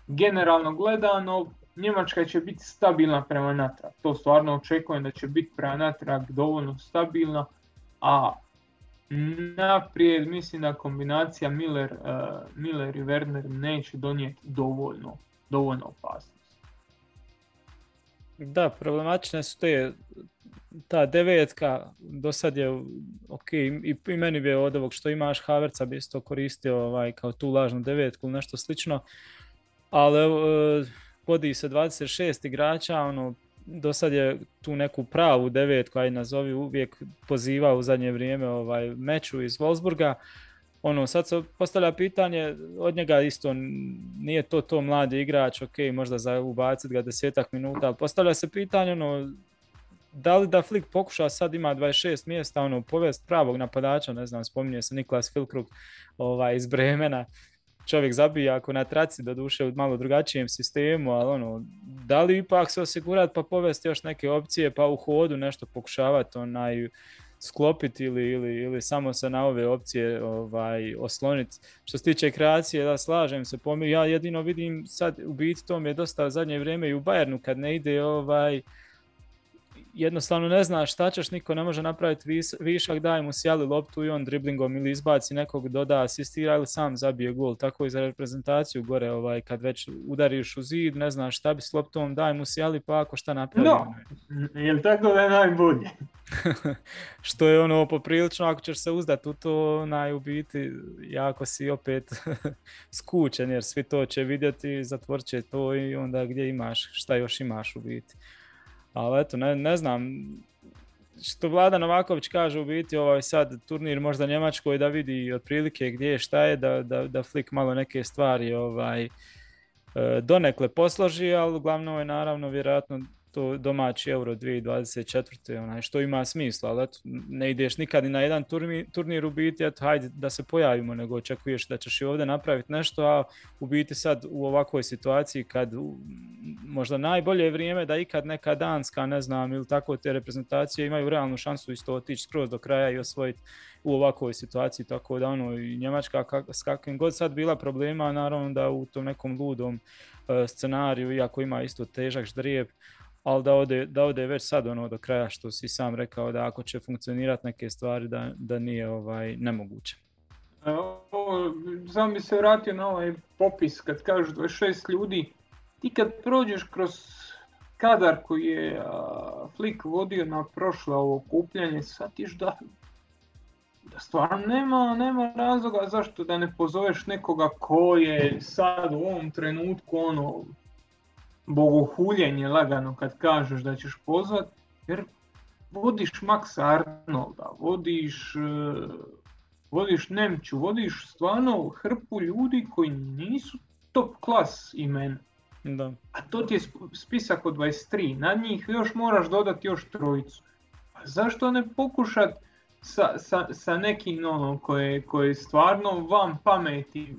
generalno gledano Njemačka će biti stabilna prema natrag. To stvarno očekujem da će biti prema natrag dovoljno stabilna, a naprijed mislim da kombinacija Miller, uh, Miller i Werner neće donijeti dovoljno, dovoljno opasnost. Da, problematične su te ta devetka, do sad je ok, i, i meni bi od ovog što imaš Haverca bi isto koristio ovaj, kao tu lažnu devetku ili nešto slično, ali uh, vodi se 26 igrača, ono, do sad je tu neku pravu devetku, aj nazovi uvijek pozivao u zadnje vrijeme ovaj meču iz Wolfsburga. Ono, sad se postavlja pitanje, od njega isto nije to to mladi igrač, ok, možda za ubaciti ga desetak minuta, ali postavlja se pitanje, ono, da li da Flick pokuša sad ima 26 mjesta, ono, povest pravog napadača, ne znam, spominje se Niklas Filkrug ovaj, iz Bremena, čovjek zabija ako na traci do duše u malo drugačijem sistemu, ali ono, da li ipak se osigurati pa povesti još neke opcije pa u hodu nešto pokušavati onaj sklopiti ili, ili, ili samo se na ove opcije ovaj, osloniti. Što se tiče kreacije, da slažem se, pomir, ja jedino vidim sad u biti to mi je dosta zadnje vrijeme i u Bayernu kad ne ide ovaj, jednostavno ne znaš šta ćeš, niko ne može napraviti vis, višak, daj mu sjali loptu i on driblingom ili izbaci nekog, doda, asistira ili sam zabije gol. Tako i za reprezentaciju gore, ovaj, kad već udariš u zid, ne znaš šta bi s loptom, daj mu sjali pa ako šta napravi. No, je tako da je najbolje? Što je ono poprilično, ako ćeš se uzdati u to, naj u biti, jako si opet skučen, jer svi to će vidjeti, zatvorit će to i onda gdje imaš, šta još imaš u biti. Ali eto, ne, ne znam, što Vlada Novaković kaže u biti ovaj sad turnir možda Njemačkoj da vidi otprilike gdje je šta je, da, da, da Flick malo neke stvari ovaj, e, donekle posloži, ali uglavnom je naravno vjerojatno to domaći Euro 2024. Onaj, što ima smisla, ali eto, ne ideš nikad ni na jedan turnir, turnir u biti, eto, hajde da se pojavimo, nego očekuješ da ćeš i ovdje napraviti nešto, a u biti sad u ovakvoj situaciji kad možda najbolje vrijeme da ikad neka Danska, ne znam, ili tako te reprezentacije imaju realnu šansu isto otići skroz do kraja i osvojiti u ovakvoj situaciji, tako da ono i Njemačka kak, s kakvim god sad bila problema, naravno da u tom nekom ludom uh, scenariju, iako ima isto težak ždrijeb, ali da ode, da ode već sad ono do kraja što si sam rekao da ako će funkcionirati neke stvari da, da nije ovaj nemoguće. Samo bi se vratio na ovaj popis kad kažeš 26 ljudi, ti kad prođeš kroz kadar koji je a, Flick vodio na prošlo ovo okupljanje, shvatiš da, da stvarno nema, nema razloga zašto da ne pozoveš nekoga ko je sad u ovom trenutku ono bogohuljenje lagano kad kažeš da ćeš pozvat, jer vodiš Maxa Arnolda, vodiš, uh, vodiš Nemću, vodiš stvarno hrpu ljudi koji nisu top klas imena. Da. A to ti je spisak od 23, na njih još moraš dodati još trojicu. A zašto ne pokušat sa, sa, sa nekim ono koje, koje stvarno vam pameti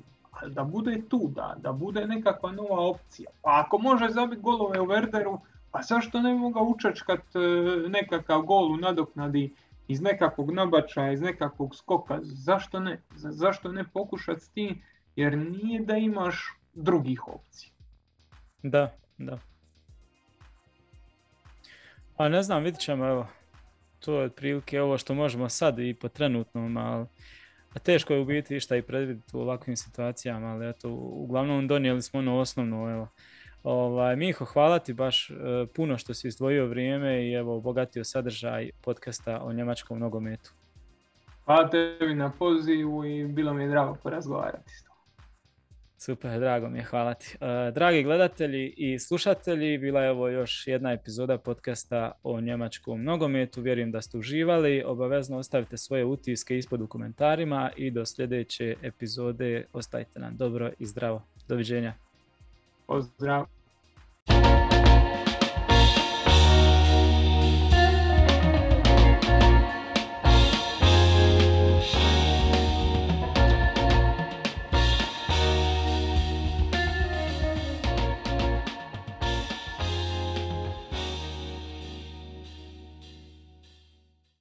da bude tu, da, da bude nekakva nova opcija. Pa ako može zabiti golove u Werderu, pa zašto ne mogu učačkat e, nekakav gol u nadoknadi iz nekakvog nabačaja, iz nekakvog skoka, zašto ne? Zašto ne pokušati s tim, jer nije da imaš drugih opcija. Da, da. A ne znam, vidit ćemo, evo. to je otprilike ovo što možemo sad i po trenutnom, ali a teško je u biti išta i predvidjeti u ovakvim situacijama, ali eto, uglavnom donijeli smo ono osnovno, evo. Ovaj, Miho, hvala ti baš e, puno što si izdvojio vrijeme i evo obogatio sadržaj podcasta o njemačkom nogometu. Hvala tebi na pozivu i bilo mi je drago porazgovarati Super, drago mi je, hvala ti. E, dragi gledatelji i slušatelji, bila je ovo još jedna epizoda podcasta o njemačkom nogometu. Vjerujem da ste uživali. Obavezno ostavite svoje utiske ispod u komentarima i do sljedeće epizode ostajte nam dobro i zdravo. Doviđenja. Pozdrav.